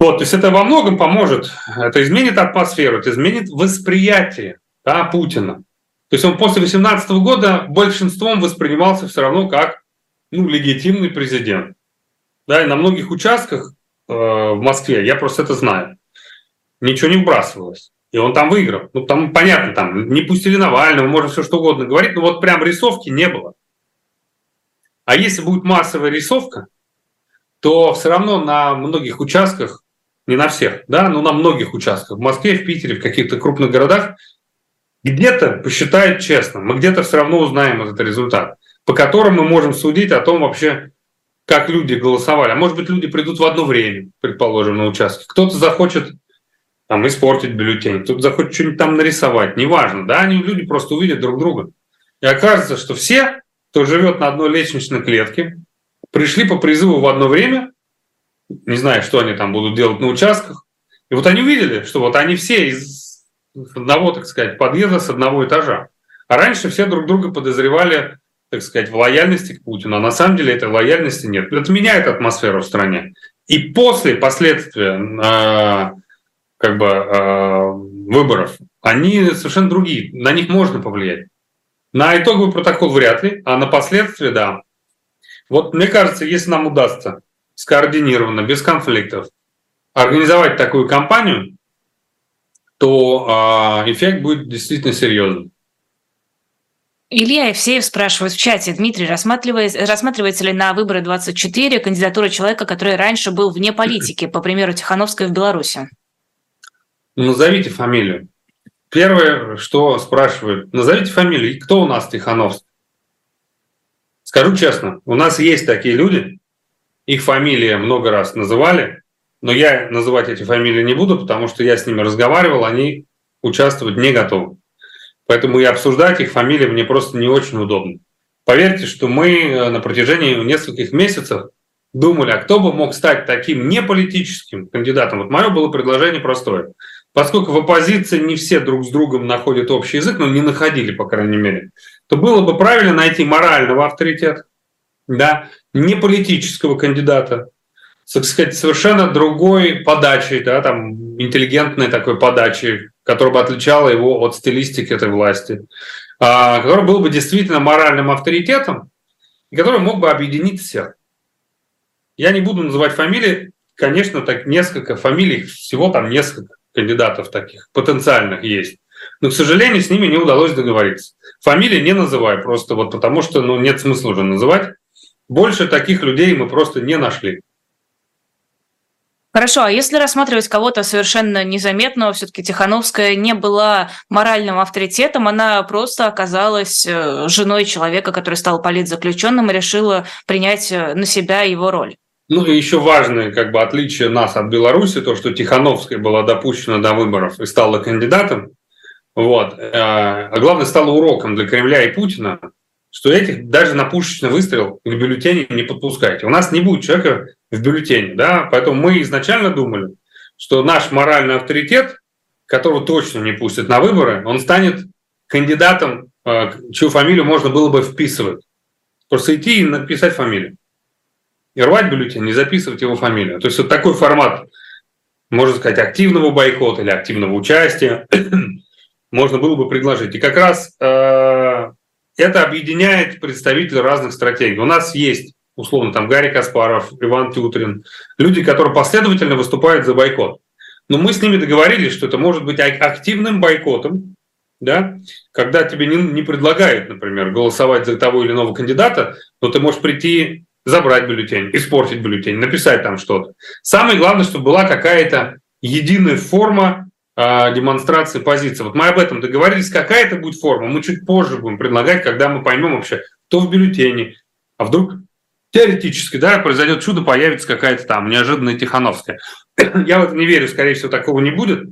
Вот, то есть это во многом поможет. Это изменит атмосферу, это изменит восприятие да, Путина. То есть он после 2018 года большинством воспринимался все равно как ну, легитимный президент. Да, и на многих участках э, в Москве, я просто это знаю, ничего не вбрасывалось. И он там выиграл. Ну, там понятно, там не пустили Навального, можно все что угодно говорить, но вот прям рисовки не было. А если будет массовая рисовка, то все равно на многих участках, не на всех, да, но на многих участках, в Москве, в Питере, в каких-то крупных городах, где-то посчитают честно, мы где-то все равно узнаем этот результат по которым мы можем судить о том вообще, как люди голосовали. А может быть, люди придут в одно время, предположим, на участке. Кто-то захочет там, испортить бюллетень, кто-то захочет что-нибудь там нарисовать, неважно. Да, они люди просто увидят друг друга. И окажется, что все, кто живет на одной лестничной клетке, пришли по призыву в одно время, не знаю, что они там будут делать на участках, и вот они увидели, что вот они все из одного, так сказать, подъезда с одного этажа. А раньше все друг друга подозревали так сказать, в лояльности к Путину, а на самом деле этой лояльности нет. Это меняет атмосферу в стране. И после последствия э, как бы, э, выборов, они совершенно другие, на них можно повлиять. На итоговый протокол вряд ли, а на последствия – да. Вот мне кажется, если нам удастся скоординированно, без конфликтов, организовать такую кампанию, то э, эффект будет действительно серьезным. Илья Евсеев спрашивает в чате, Дмитрий, рассматривается, рассматривается ли на выборы 24 кандидатура человека, который раньше был вне политики, по примеру Тихановской в Беларуси? Назовите фамилию. Первое, что спрашивают, назовите фамилию. Кто у нас Тихановский? Скажу честно, у нас есть такие люди, их фамилии много раз называли, но я называть эти фамилии не буду, потому что я с ними разговаривал, они участвовать не готовы. Поэтому и обсуждать их фамилии мне просто не очень удобно. Поверьте, что мы э, на протяжении нескольких месяцев думали, а кто бы мог стать таким неполитическим кандидатом. Вот мое было предложение простое. Поскольку в оппозиции не все друг с другом находят общий язык, но не находили, по крайней мере, то было бы правильно найти морального авторитета, да, не политического кандидата, так сказать, совершенно другой подачей, да, там, интеллигентной такой подачей, которая бы отличала его от стилистики этой власти, а, который был бы действительно моральным авторитетом, и который мог бы объединить всех. Я не буду называть фамилии, конечно, так несколько фамилий, всего там несколько кандидатов таких потенциальных есть. Но, к сожалению, с ними не удалось договориться. Фамилии не называю просто вот потому, что ну, нет смысла уже называть. Больше таких людей мы просто не нашли. Хорошо, а если рассматривать кого-то совершенно незаметного, все-таки Тихановская не была моральным авторитетом, она просто оказалась э, женой человека, который стал политзаключенным и решила принять э, на себя его роль. Ну и еще важное как бы отличие нас от Беларуси, то, что Тихановская была допущена до выборов и стала кандидатом, вот. Э, а главное, стало уроком для Кремля и Путина, что этих даже на пушечный выстрел к бюллетене не подпускайте. У нас не будет человека в бюллетене, да, поэтому мы изначально думали, что наш моральный авторитет которого точно не пустят на выборы, он станет кандидатом, э, чью фамилию можно было бы вписывать. Просто идти и написать фамилию. И рвать бюллетень, не записывать его фамилию. То есть вот такой формат, можно сказать, активного бойкота или активного участия можно было бы предложить. И как раз э, это объединяет представителей разных стратегий. У нас есть, условно, там Гарри Каспаров, Иван Тютрин, люди, которые последовательно выступают за бойкот. Но мы с ними договорились, что это может быть активным бойкотом, да, когда тебе не, не предлагают, например, голосовать за того или иного кандидата, но ты можешь прийти, забрать бюллетень, испортить бюллетень, написать там что-то. Самое главное, чтобы была какая-то единая форма демонстрации позиции. Вот мы об этом договорились, какая это будет форма, мы чуть позже будем предлагать, когда мы поймем вообще, кто в бюллетене, а вдруг теоретически, да, произойдет чудо, появится какая-то там неожиданная Тихановская. Я вот не верю, скорее всего, такого не будет.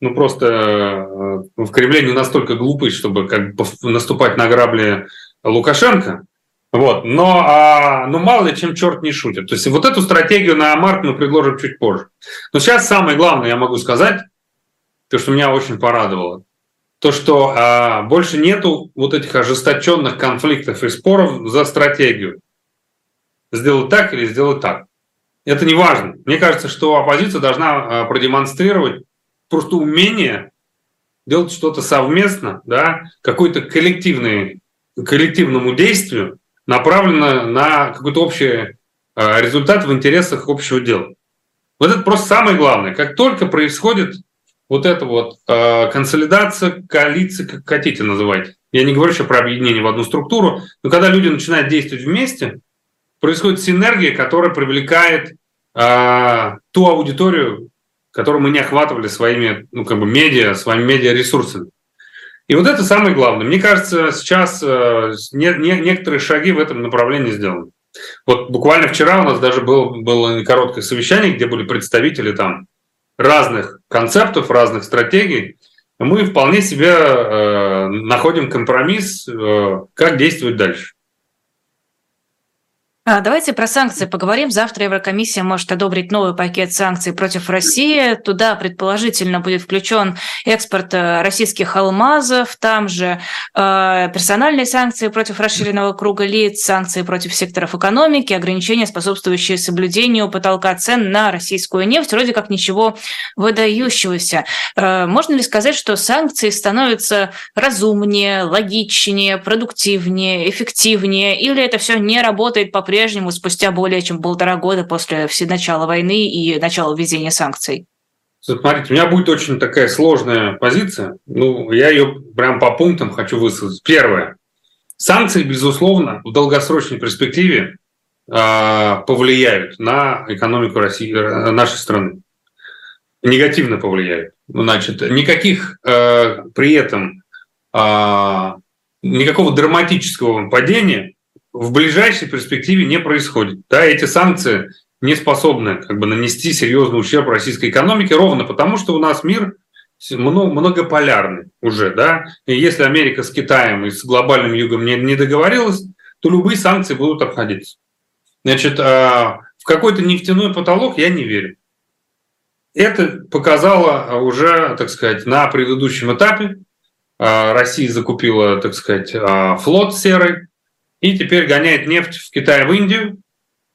Ну, просто э, в Кремле не настолько глупый, чтобы как бы наступать на грабли Лукашенко. Вот. Но, а, но мало ли чем черт не шутит. То есть вот эту стратегию на март мы предложим чуть позже. Но сейчас самое главное, я могу сказать, то, что меня очень порадовало, то, что а, больше нету вот этих ожесточенных конфликтов и споров за стратегию. Сделать так или сделать так. Это не важно. Мне кажется, что оппозиция должна а, продемонстрировать просто умение делать что-то совместно, да, какой-то коллективный, коллективному действию, направлено на какой-то общий а, результат в интересах общего дела. Вот это просто самое главное. Как только происходит вот эта вот э, консолидация, коалиция, как хотите называть. Я не говорю еще про объединение в одну структуру, но когда люди начинают действовать вместе, происходит синергия, которая привлекает э, ту аудиторию, которую мы не охватывали своими, ну, как бы медиа, своими медиаресурсами. И вот это самое главное. Мне кажется, сейчас э, не, не, некоторые шаги в этом направлении сделаны. Вот буквально вчера у нас даже был, было короткое совещание, где были представители там разных концептов, разных стратегий, мы вполне себе э, находим компромисс, э, как действовать дальше. А, давайте про санкции поговорим. Завтра Еврокомиссия может одобрить новый пакет санкций против России. Туда, предположительно, будет включен экспорт э, российских алмазов, там же э, персональные санкции против расширенного круга лиц, санкции против секторов экономики, ограничения, способствующие соблюдению потолка цен на российскую нефть. Вроде как ничего выдающегося. Э, можно ли сказать, что санкции становятся разумнее, логичнее, продуктивнее, эффективнее, или это все не работает по по-прежнему спустя более чем полтора года после начала войны и начала введения санкций? Смотрите, у меня будет очень такая сложная позиция. Ну, я ее прям по пунктам хочу высказать. Первое. Санкции, безусловно, в долгосрочной перспективе э, повлияют на экономику России, э, нашей страны. Негативно повлияют. Значит, никаких э, при этом э, никакого драматического падения в ближайшей перспективе не происходит. Да, эти санкции не способны как бы, нанести серьезный ущерб российской экономике, ровно потому, что у нас мир многополярный уже. Да? И если Америка с Китаем и с глобальным югом не, не договорилась, то любые санкции будут обходиться. Значит, а, в какой-то нефтяной потолок я не верю. Это показало уже, так сказать, на предыдущем этапе. А, Россия закупила, так сказать, а, флот серый, и теперь гоняет нефть в Китай, в Индию.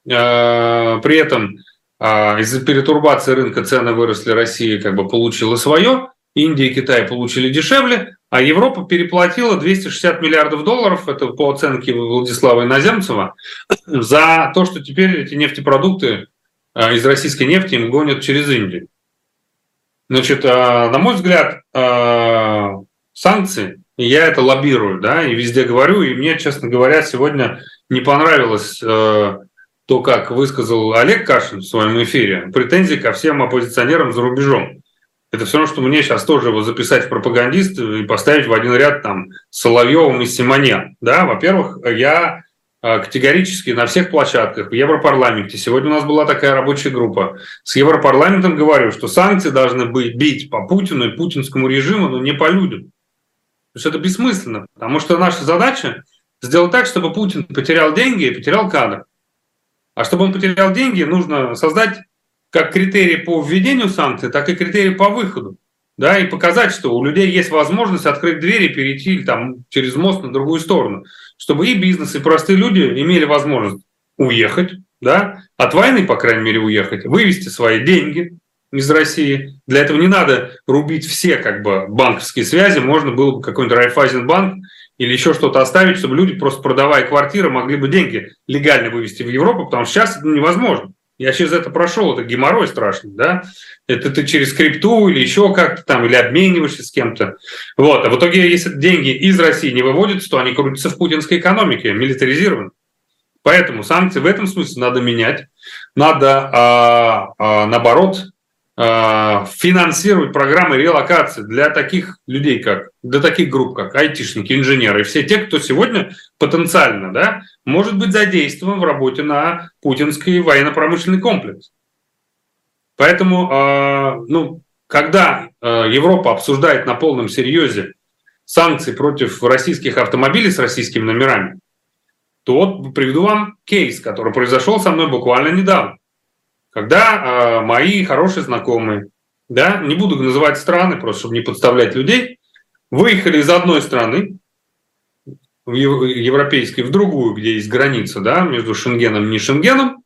А, при этом а, из-за перетурбации рынка цены выросли, Россия как бы получила свое, Индия и Китай получили дешевле, а Европа переплатила 260 миллиардов долларов, это по оценке Владислава Иноземцева, за то, что теперь эти нефтепродукты а, из российской нефти им гонят через Индию. Значит, на мой взгляд, санкции и я это лоббирую, да, и везде говорю, и мне, честно говоря, сегодня не понравилось э, то, как высказал Олег Кашин в своем эфире, претензии ко всем оппозиционерам за рубежом. Это все равно, что мне сейчас тоже его записать в пропагандист и поставить в один ряд там с Соловьевым и Симонян. Да, во-первых, я э, категорически на всех площадках в Европарламенте. Сегодня у нас была такая рабочая группа. С Европарламентом говорю, что санкции должны быть бить по Путину и путинскому режиму, но не по людям. То есть это бессмысленно, потому что наша задача сделать так, чтобы Путин потерял деньги и потерял кадр. А чтобы он потерял деньги, нужно создать как критерии по введению санкций, так и критерии по выходу. да, и показать, что у людей есть возможность открыть двери и перейти там через мост на другую сторону, чтобы и бизнес, и простые люди имели возможность уехать, да, от войны, по крайней мере, уехать, вывести свои деньги из России. Для этого не надо рубить все как бы банковские связи, можно было бы какой-нибудь Райфайзенбанк или еще что-то оставить, чтобы люди, просто продавая квартиры, могли бы деньги легально вывести в Европу, потому что сейчас это невозможно. Я через это прошел, это геморрой страшный, да? Это ты через крипту или еще как-то там, или обмениваешься с кем-то. Вот. А в итоге, если деньги из России не выводятся, то они крутятся в путинской экономике, милитаризированы. Поэтому санкции в этом смысле надо менять. Надо, а, а, наоборот, финансировать программы релокации для таких людей, как для таких групп, как айтишники, инженеры, все те, кто сегодня потенциально да, может быть задействован в работе на путинский военно-промышленный комплекс. Поэтому, а, ну, когда а, Европа обсуждает на полном серьезе санкции против российских автомобилей с российскими номерами, то вот приведу вам кейс, который произошел со мной буквально недавно когда э, мои хорошие знакомые, да, не буду называть страны, просто чтобы не подставлять людей, выехали из одной страны, в европейской, в другую, где есть граница, да, между Шенгеном и не Шенгеном,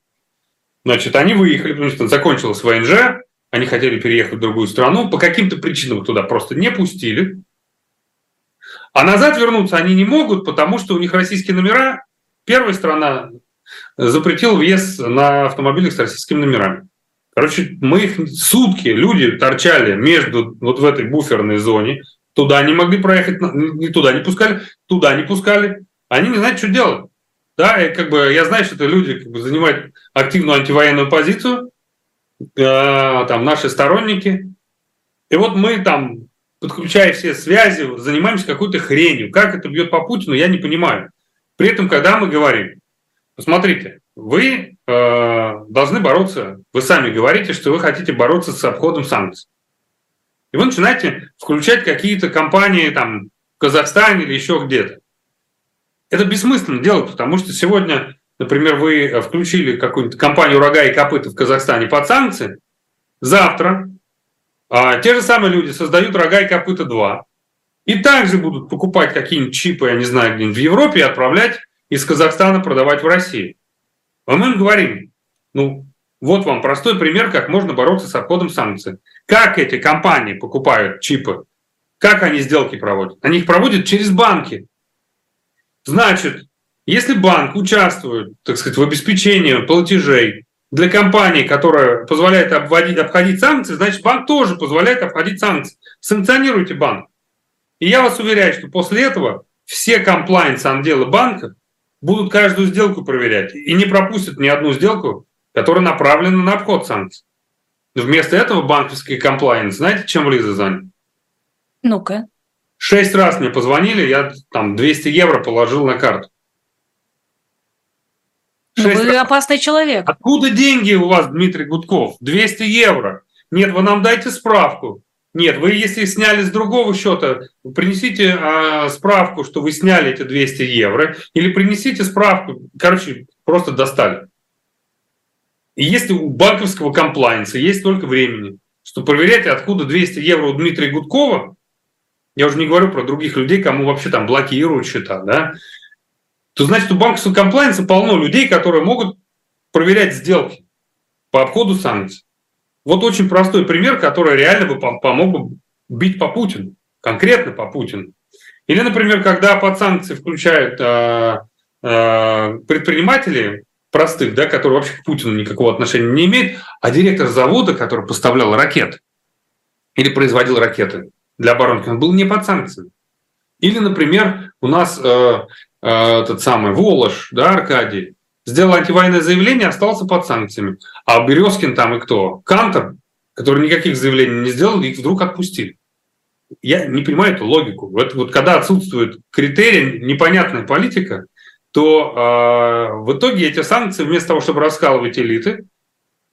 значит, они выехали, потому что закончилась ВНЖ, они хотели переехать в другую страну, по каким-то причинам туда просто не пустили, а назад вернуться они не могут, потому что у них российские номера. Первая страна запретил въезд на автомобилях с российскими номерами. Короче, мы их сутки, люди торчали между вот в этой буферной зоне, туда не могли проехать, не туда не пускали, туда не пускали. Они не знают, что делать. Да, и как бы я знаю, что это люди как бы, занимают активную антивоенную позицию, э, там наши сторонники. И вот мы там, подключая все связи, занимаемся какой-то хренью. Как это бьет по Путину, я не понимаю. При этом, когда мы говорим, Посмотрите, вы э, должны бороться, вы сами говорите, что вы хотите бороться с обходом санкций. И вы начинаете включать какие-то компании там в Казахстане или еще где-то. Это бессмысленно делать, потому что сегодня, например, вы включили какую-нибудь компанию «Рога и копыта» в Казахстане под санкции, завтра а, те же самые люди создают «Рога и копыта 2», и также будут покупать какие-нибудь чипы, я не знаю, где-нибудь в Европе и отправлять из Казахстана продавать в Россию. А мы им говорим, ну, вот вам простой пример, как можно бороться с обходом санкций. Как эти компании покупают чипы? Как они сделки проводят? Они их проводят через банки. Значит, если банк участвует, так сказать, в обеспечении платежей для компании, которая позволяет обводить, обходить санкции, значит, банк тоже позволяет обходить санкции. Санкционируйте банк. И я вас уверяю, что после этого все комплайнс-отделы банков будут каждую сделку проверять и не пропустят ни одну сделку, которая направлена на обход санкций. Вместо этого банковский комплайенс, знаете, чем Лиза занят? Ну-ка. Шесть раз мне позвонили, я там 200 евро положил на карту. Ну, вы раз. опасный человек. Откуда деньги у вас, Дмитрий Гудков? 200 евро. Нет, вы нам дайте справку. Нет, вы если сняли с другого счета, принесите э, справку, что вы сняли эти 200 евро, или принесите справку, короче, просто достали. И если у банковского комплайенса есть только времени, что проверять, откуда 200 евро у Дмитрия Гудкова, я уже не говорю про других людей, кому вообще там блокируют счета, да, то значит у банковского комплайенса полно людей, которые могут проверять сделки по обходу санкций. Вот очень простой пример, который реально бы помог бить по Путину, конкретно по Путину. Или, например, когда под санкции включают э, э, предпринимателей простых, да, которые вообще к Путину никакого отношения не имеют, а директор завода, который поставлял ракеты или производил ракеты для оборонки, он был не под санкциями. Или, например, у нас э, э, этот самый Волош, да, Аркадий, сделал антивоенное заявление, остался под санкциями. А Березкин там и кто? Кантор, который никаких заявлений не сделал, их вдруг отпустили. Я не понимаю эту логику. Вот, вот когда отсутствует критерий, непонятная политика, то э, в итоге эти санкции, вместо того, чтобы раскалывать элиты,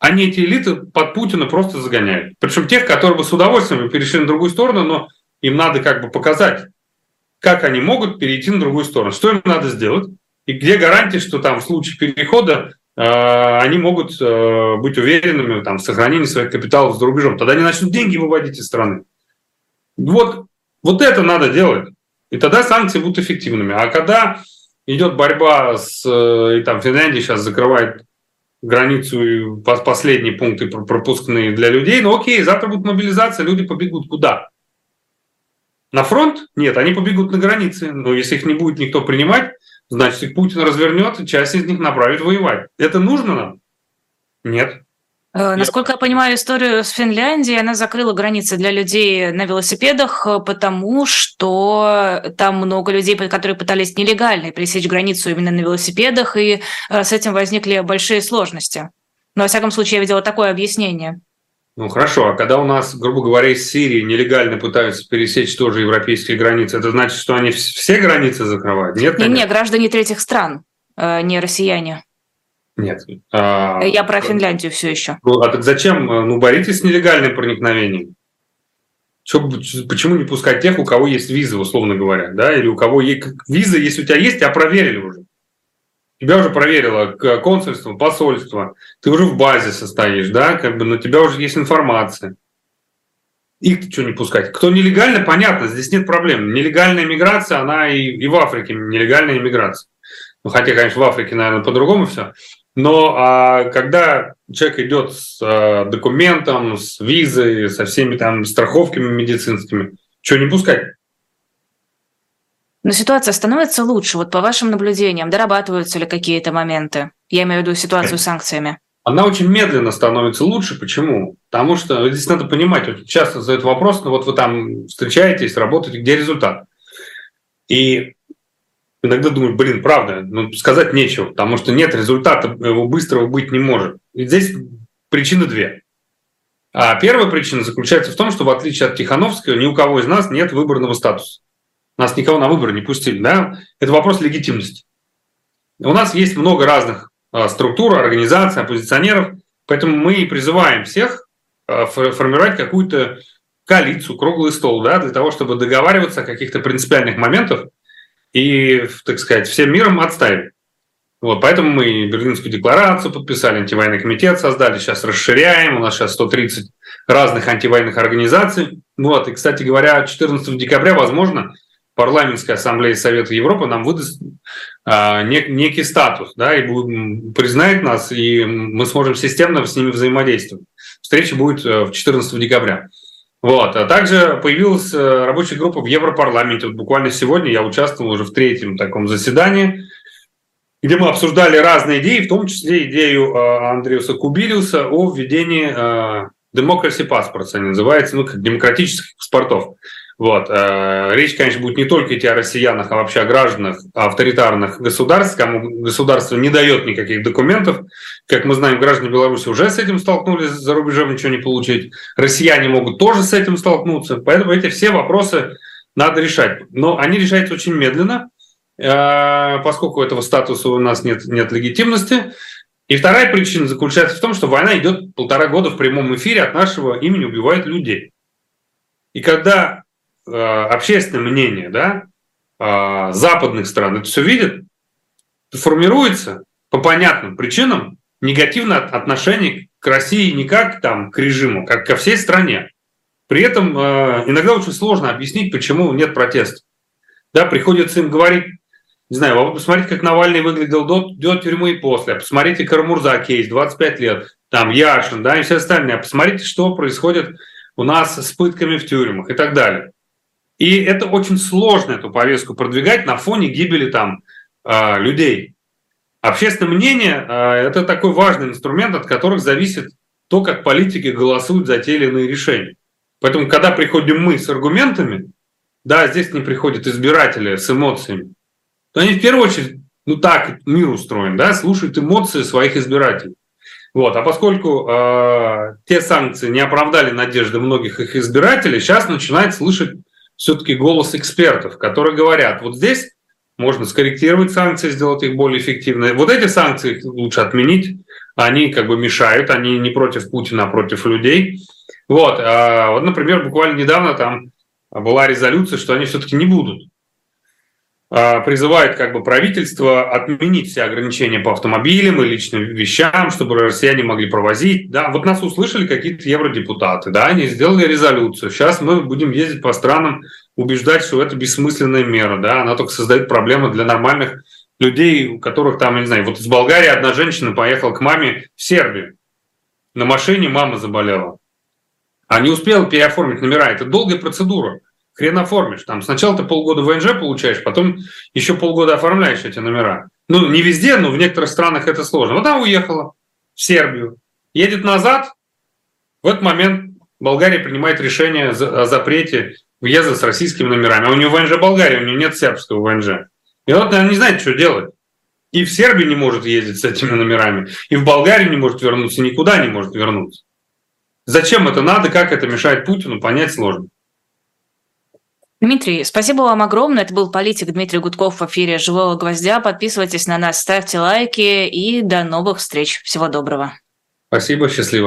они эти элиты под Путина просто загоняют. Причем тех, которые бы с удовольствием перешли на другую сторону, но им надо как бы показать, как они могут перейти на другую сторону. Что им надо сделать? И где гарантия, что там в случае перехода э, они могут э, быть уверенными там, в сохранении своих капиталов за рубежом? Тогда они начнут деньги выводить из страны. Вот, вот это надо делать. И тогда санкции будут эффективными. А когда идет борьба с... Э, и там Финляндия сейчас закрывает границу последние пункты пропускные для людей, ну окей, завтра будет мобилизация, люди побегут куда? На фронт? Нет, они побегут на границы. Но если их не будет никто принимать, значит, их Путин развернет, и часть из них направит воевать. Это нужно нам? Нет. Э, насколько я понимаю историю с Финляндией, она закрыла границы для людей на велосипедах, э, потому что там много людей, которые пытались нелегально пересечь границу именно на велосипедах, и э, с этим возникли большие сложности. Но, во всяком случае, я видела такое объяснение. Ну хорошо, а когда у нас, грубо говоря, из Сирии нелегально пытаются пересечь тоже европейские границы, это значит, что они все границы закрывают? Нет, нет, нет граждане третьих стран, не россияне. Нет. А, Я про Финляндию все еще. Ну, а так зачем? Э, ну, боритесь с нелегальным проникновением. Че, почему не пускать тех, у кого есть виза, условно говоря, да, или у кого есть виза, если у тебя есть, тебя проверили уже. Тебя уже проверило консульство, посольство, ты уже в базе состоишь, да, как бы на тебя уже есть информация. Их что не пускать? Кто нелегально, понятно, здесь нет проблем. Нелегальная миграция, она и, и в Африке нелегальная иммиграция. Ну, хотя, конечно, в Африке, наверное, по-другому все. Но а, когда человек идет с а, документом, с визой, со всеми там страховками медицинскими, что не пускать? Но ситуация становится лучше. Вот по вашим наблюдениям, дорабатываются ли какие-то моменты? Я имею в виду ситуацию с санкциями. Она очень медленно становится лучше. Почему? Потому что здесь надо понимать, часто задают вопрос, ну вот вы там встречаетесь, работаете, где результат? И иногда думаю, блин, правда, ну, сказать нечего, потому что нет результата, его быстрого быть не может. И здесь причины две. А первая причина заключается в том, что в отличие от Тихановского, ни у кого из нас нет выборного статуса. Нас никого на выборы не пустили. Да? Это вопрос легитимности. У нас есть много разных а, структур, организаций, оппозиционеров, поэтому мы призываем всех а, формировать какую-то коалицию, круглый стол, да, для того, чтобы договариваться о каких-то принципиальных моментах, и, так сказать, всем миром отставили. Вот, поэтому мы Берлинскую декларацию подписали, антивоенный комитет создали, сейчас расширяем, у нас сейчас 130 разных антивоенных организаций. Вот, и, кстати говоря, 14 декабря, возможно, парламентская ассамблея Совета Европы нам выдаст а, нек, некий статус, да, и признает нас, и мы сможем системно с ними взаимодействовать. Встреча будет э, в 14 декабря. Вот. А также появилась э, рабочая группа в Европарламенте. Вот буквально сегодня я участвовал уже в третьем таком заседании, где мы обсуждали разные идеи, в том числе идею э, Андреуса Кубилиуса о введении Democracy Passports, они называются, ну, как демократических паспортов. Вот. Э, речь, конечно, будет не только идти о россиянах, а вообще о гражданах авторитарных государств, кому государство не дает никаких документов. Как мы знаем, граждане Беларуси уже с этим столкнулись, за рубежом ничего не получить. Россияне могут тоже с этим столкнуться. Поэтому эти все вопросы надо решать. Но они решаются очень медленно, э, поскольку этого статуса у нас нет, нет легитимности. И вторая причина заключается в том, что война идет полтора года в прямом эфире, от нашего имени убивают людей. И когда общественное мнение да, э, западных стран это все видит, формируется по понятным причинам негативное отношение к России не как там, к режиму, как ко всей стране. При этом э, иногда очень сложно объяснить, почему нет протеста. Да, приходится им говорить, не знаю, вы посмотрите, как Навальный выглядел до, до тюрьмы и после, посмотрите Карамурза кейс, 25 лет, там Яшин, да, и все остальные, а посмотрите, что происходит у нас с пытками в тюрьмах и так далее. И это очень сложно, эту повестку продвигать на фоне гибели там а, людей. Общественное мнение а, – это такой важный инструмент, от которых зависит то, как политики голосуют за те или иные решения. Поэтому, когда приходим мы с аргументами, да, здесь не приходят избиратели с эмоциями, то они в первую очередь, ну так мир устроен, да, слушают эмоции своих избирателей. Вот. А поскольку э, те санкции не оправдали надежды многих их избирателей, сейчас начинает слышать все-таки голос экспертов, которые говорят, вот здесь можно скорректировать санкции, сделать их более эффективными. Вот эти санкции лучше отменить, они как бы мешают, они не против Путина, а против людей. Вот, а, вот например, буквально недавно там была резолюция, что они все-таки не будут призывает как бы правительство отменить все ограничения по автомобилям и личным вещам, чтобы россияне могли провозить. Да, вот нас услышали какие-то евродепутаты, да, они сделали резолюцию. Сейчас мы будем ездить по странам, убеждать, что это бессмысленная мера, да, она только создает проблемы для нормальных людей, у которых там, я не знаю, вот из Болгарии одна женщина поехала к маме в Сербию. На машине мама заболела. А не успела переоформить номера. Это долгая процедура хрен оформишь. Там сначала ты полгода ВНЖ получаешь, потом еще полгода оформляешь эти номера. Ну, не везде, но в некоторых странах это сложно. Вот она уехала в Сербию, едет назад, в этот момент Болгария принимает решение о запрете въезда с российскими номерами. А у нее ВНЖ Болгария, у нее нет сербского ВНЖ. И вот она не знает, что делать. И в Сербии не может ездить с этими номерами, и в Болгарию не может вернуться, никуда не может вернуться. Зачем это надо, как это мешает Путину, понять сложно. Дмитрий, спасибо вам огромное. Это был политик Дмитрий Гудков в эфире «Живого гвоздя». Подписывайтесь на нас, ставьте лайки и до новых встреч. Всего доброго. Спасибо, счастливо.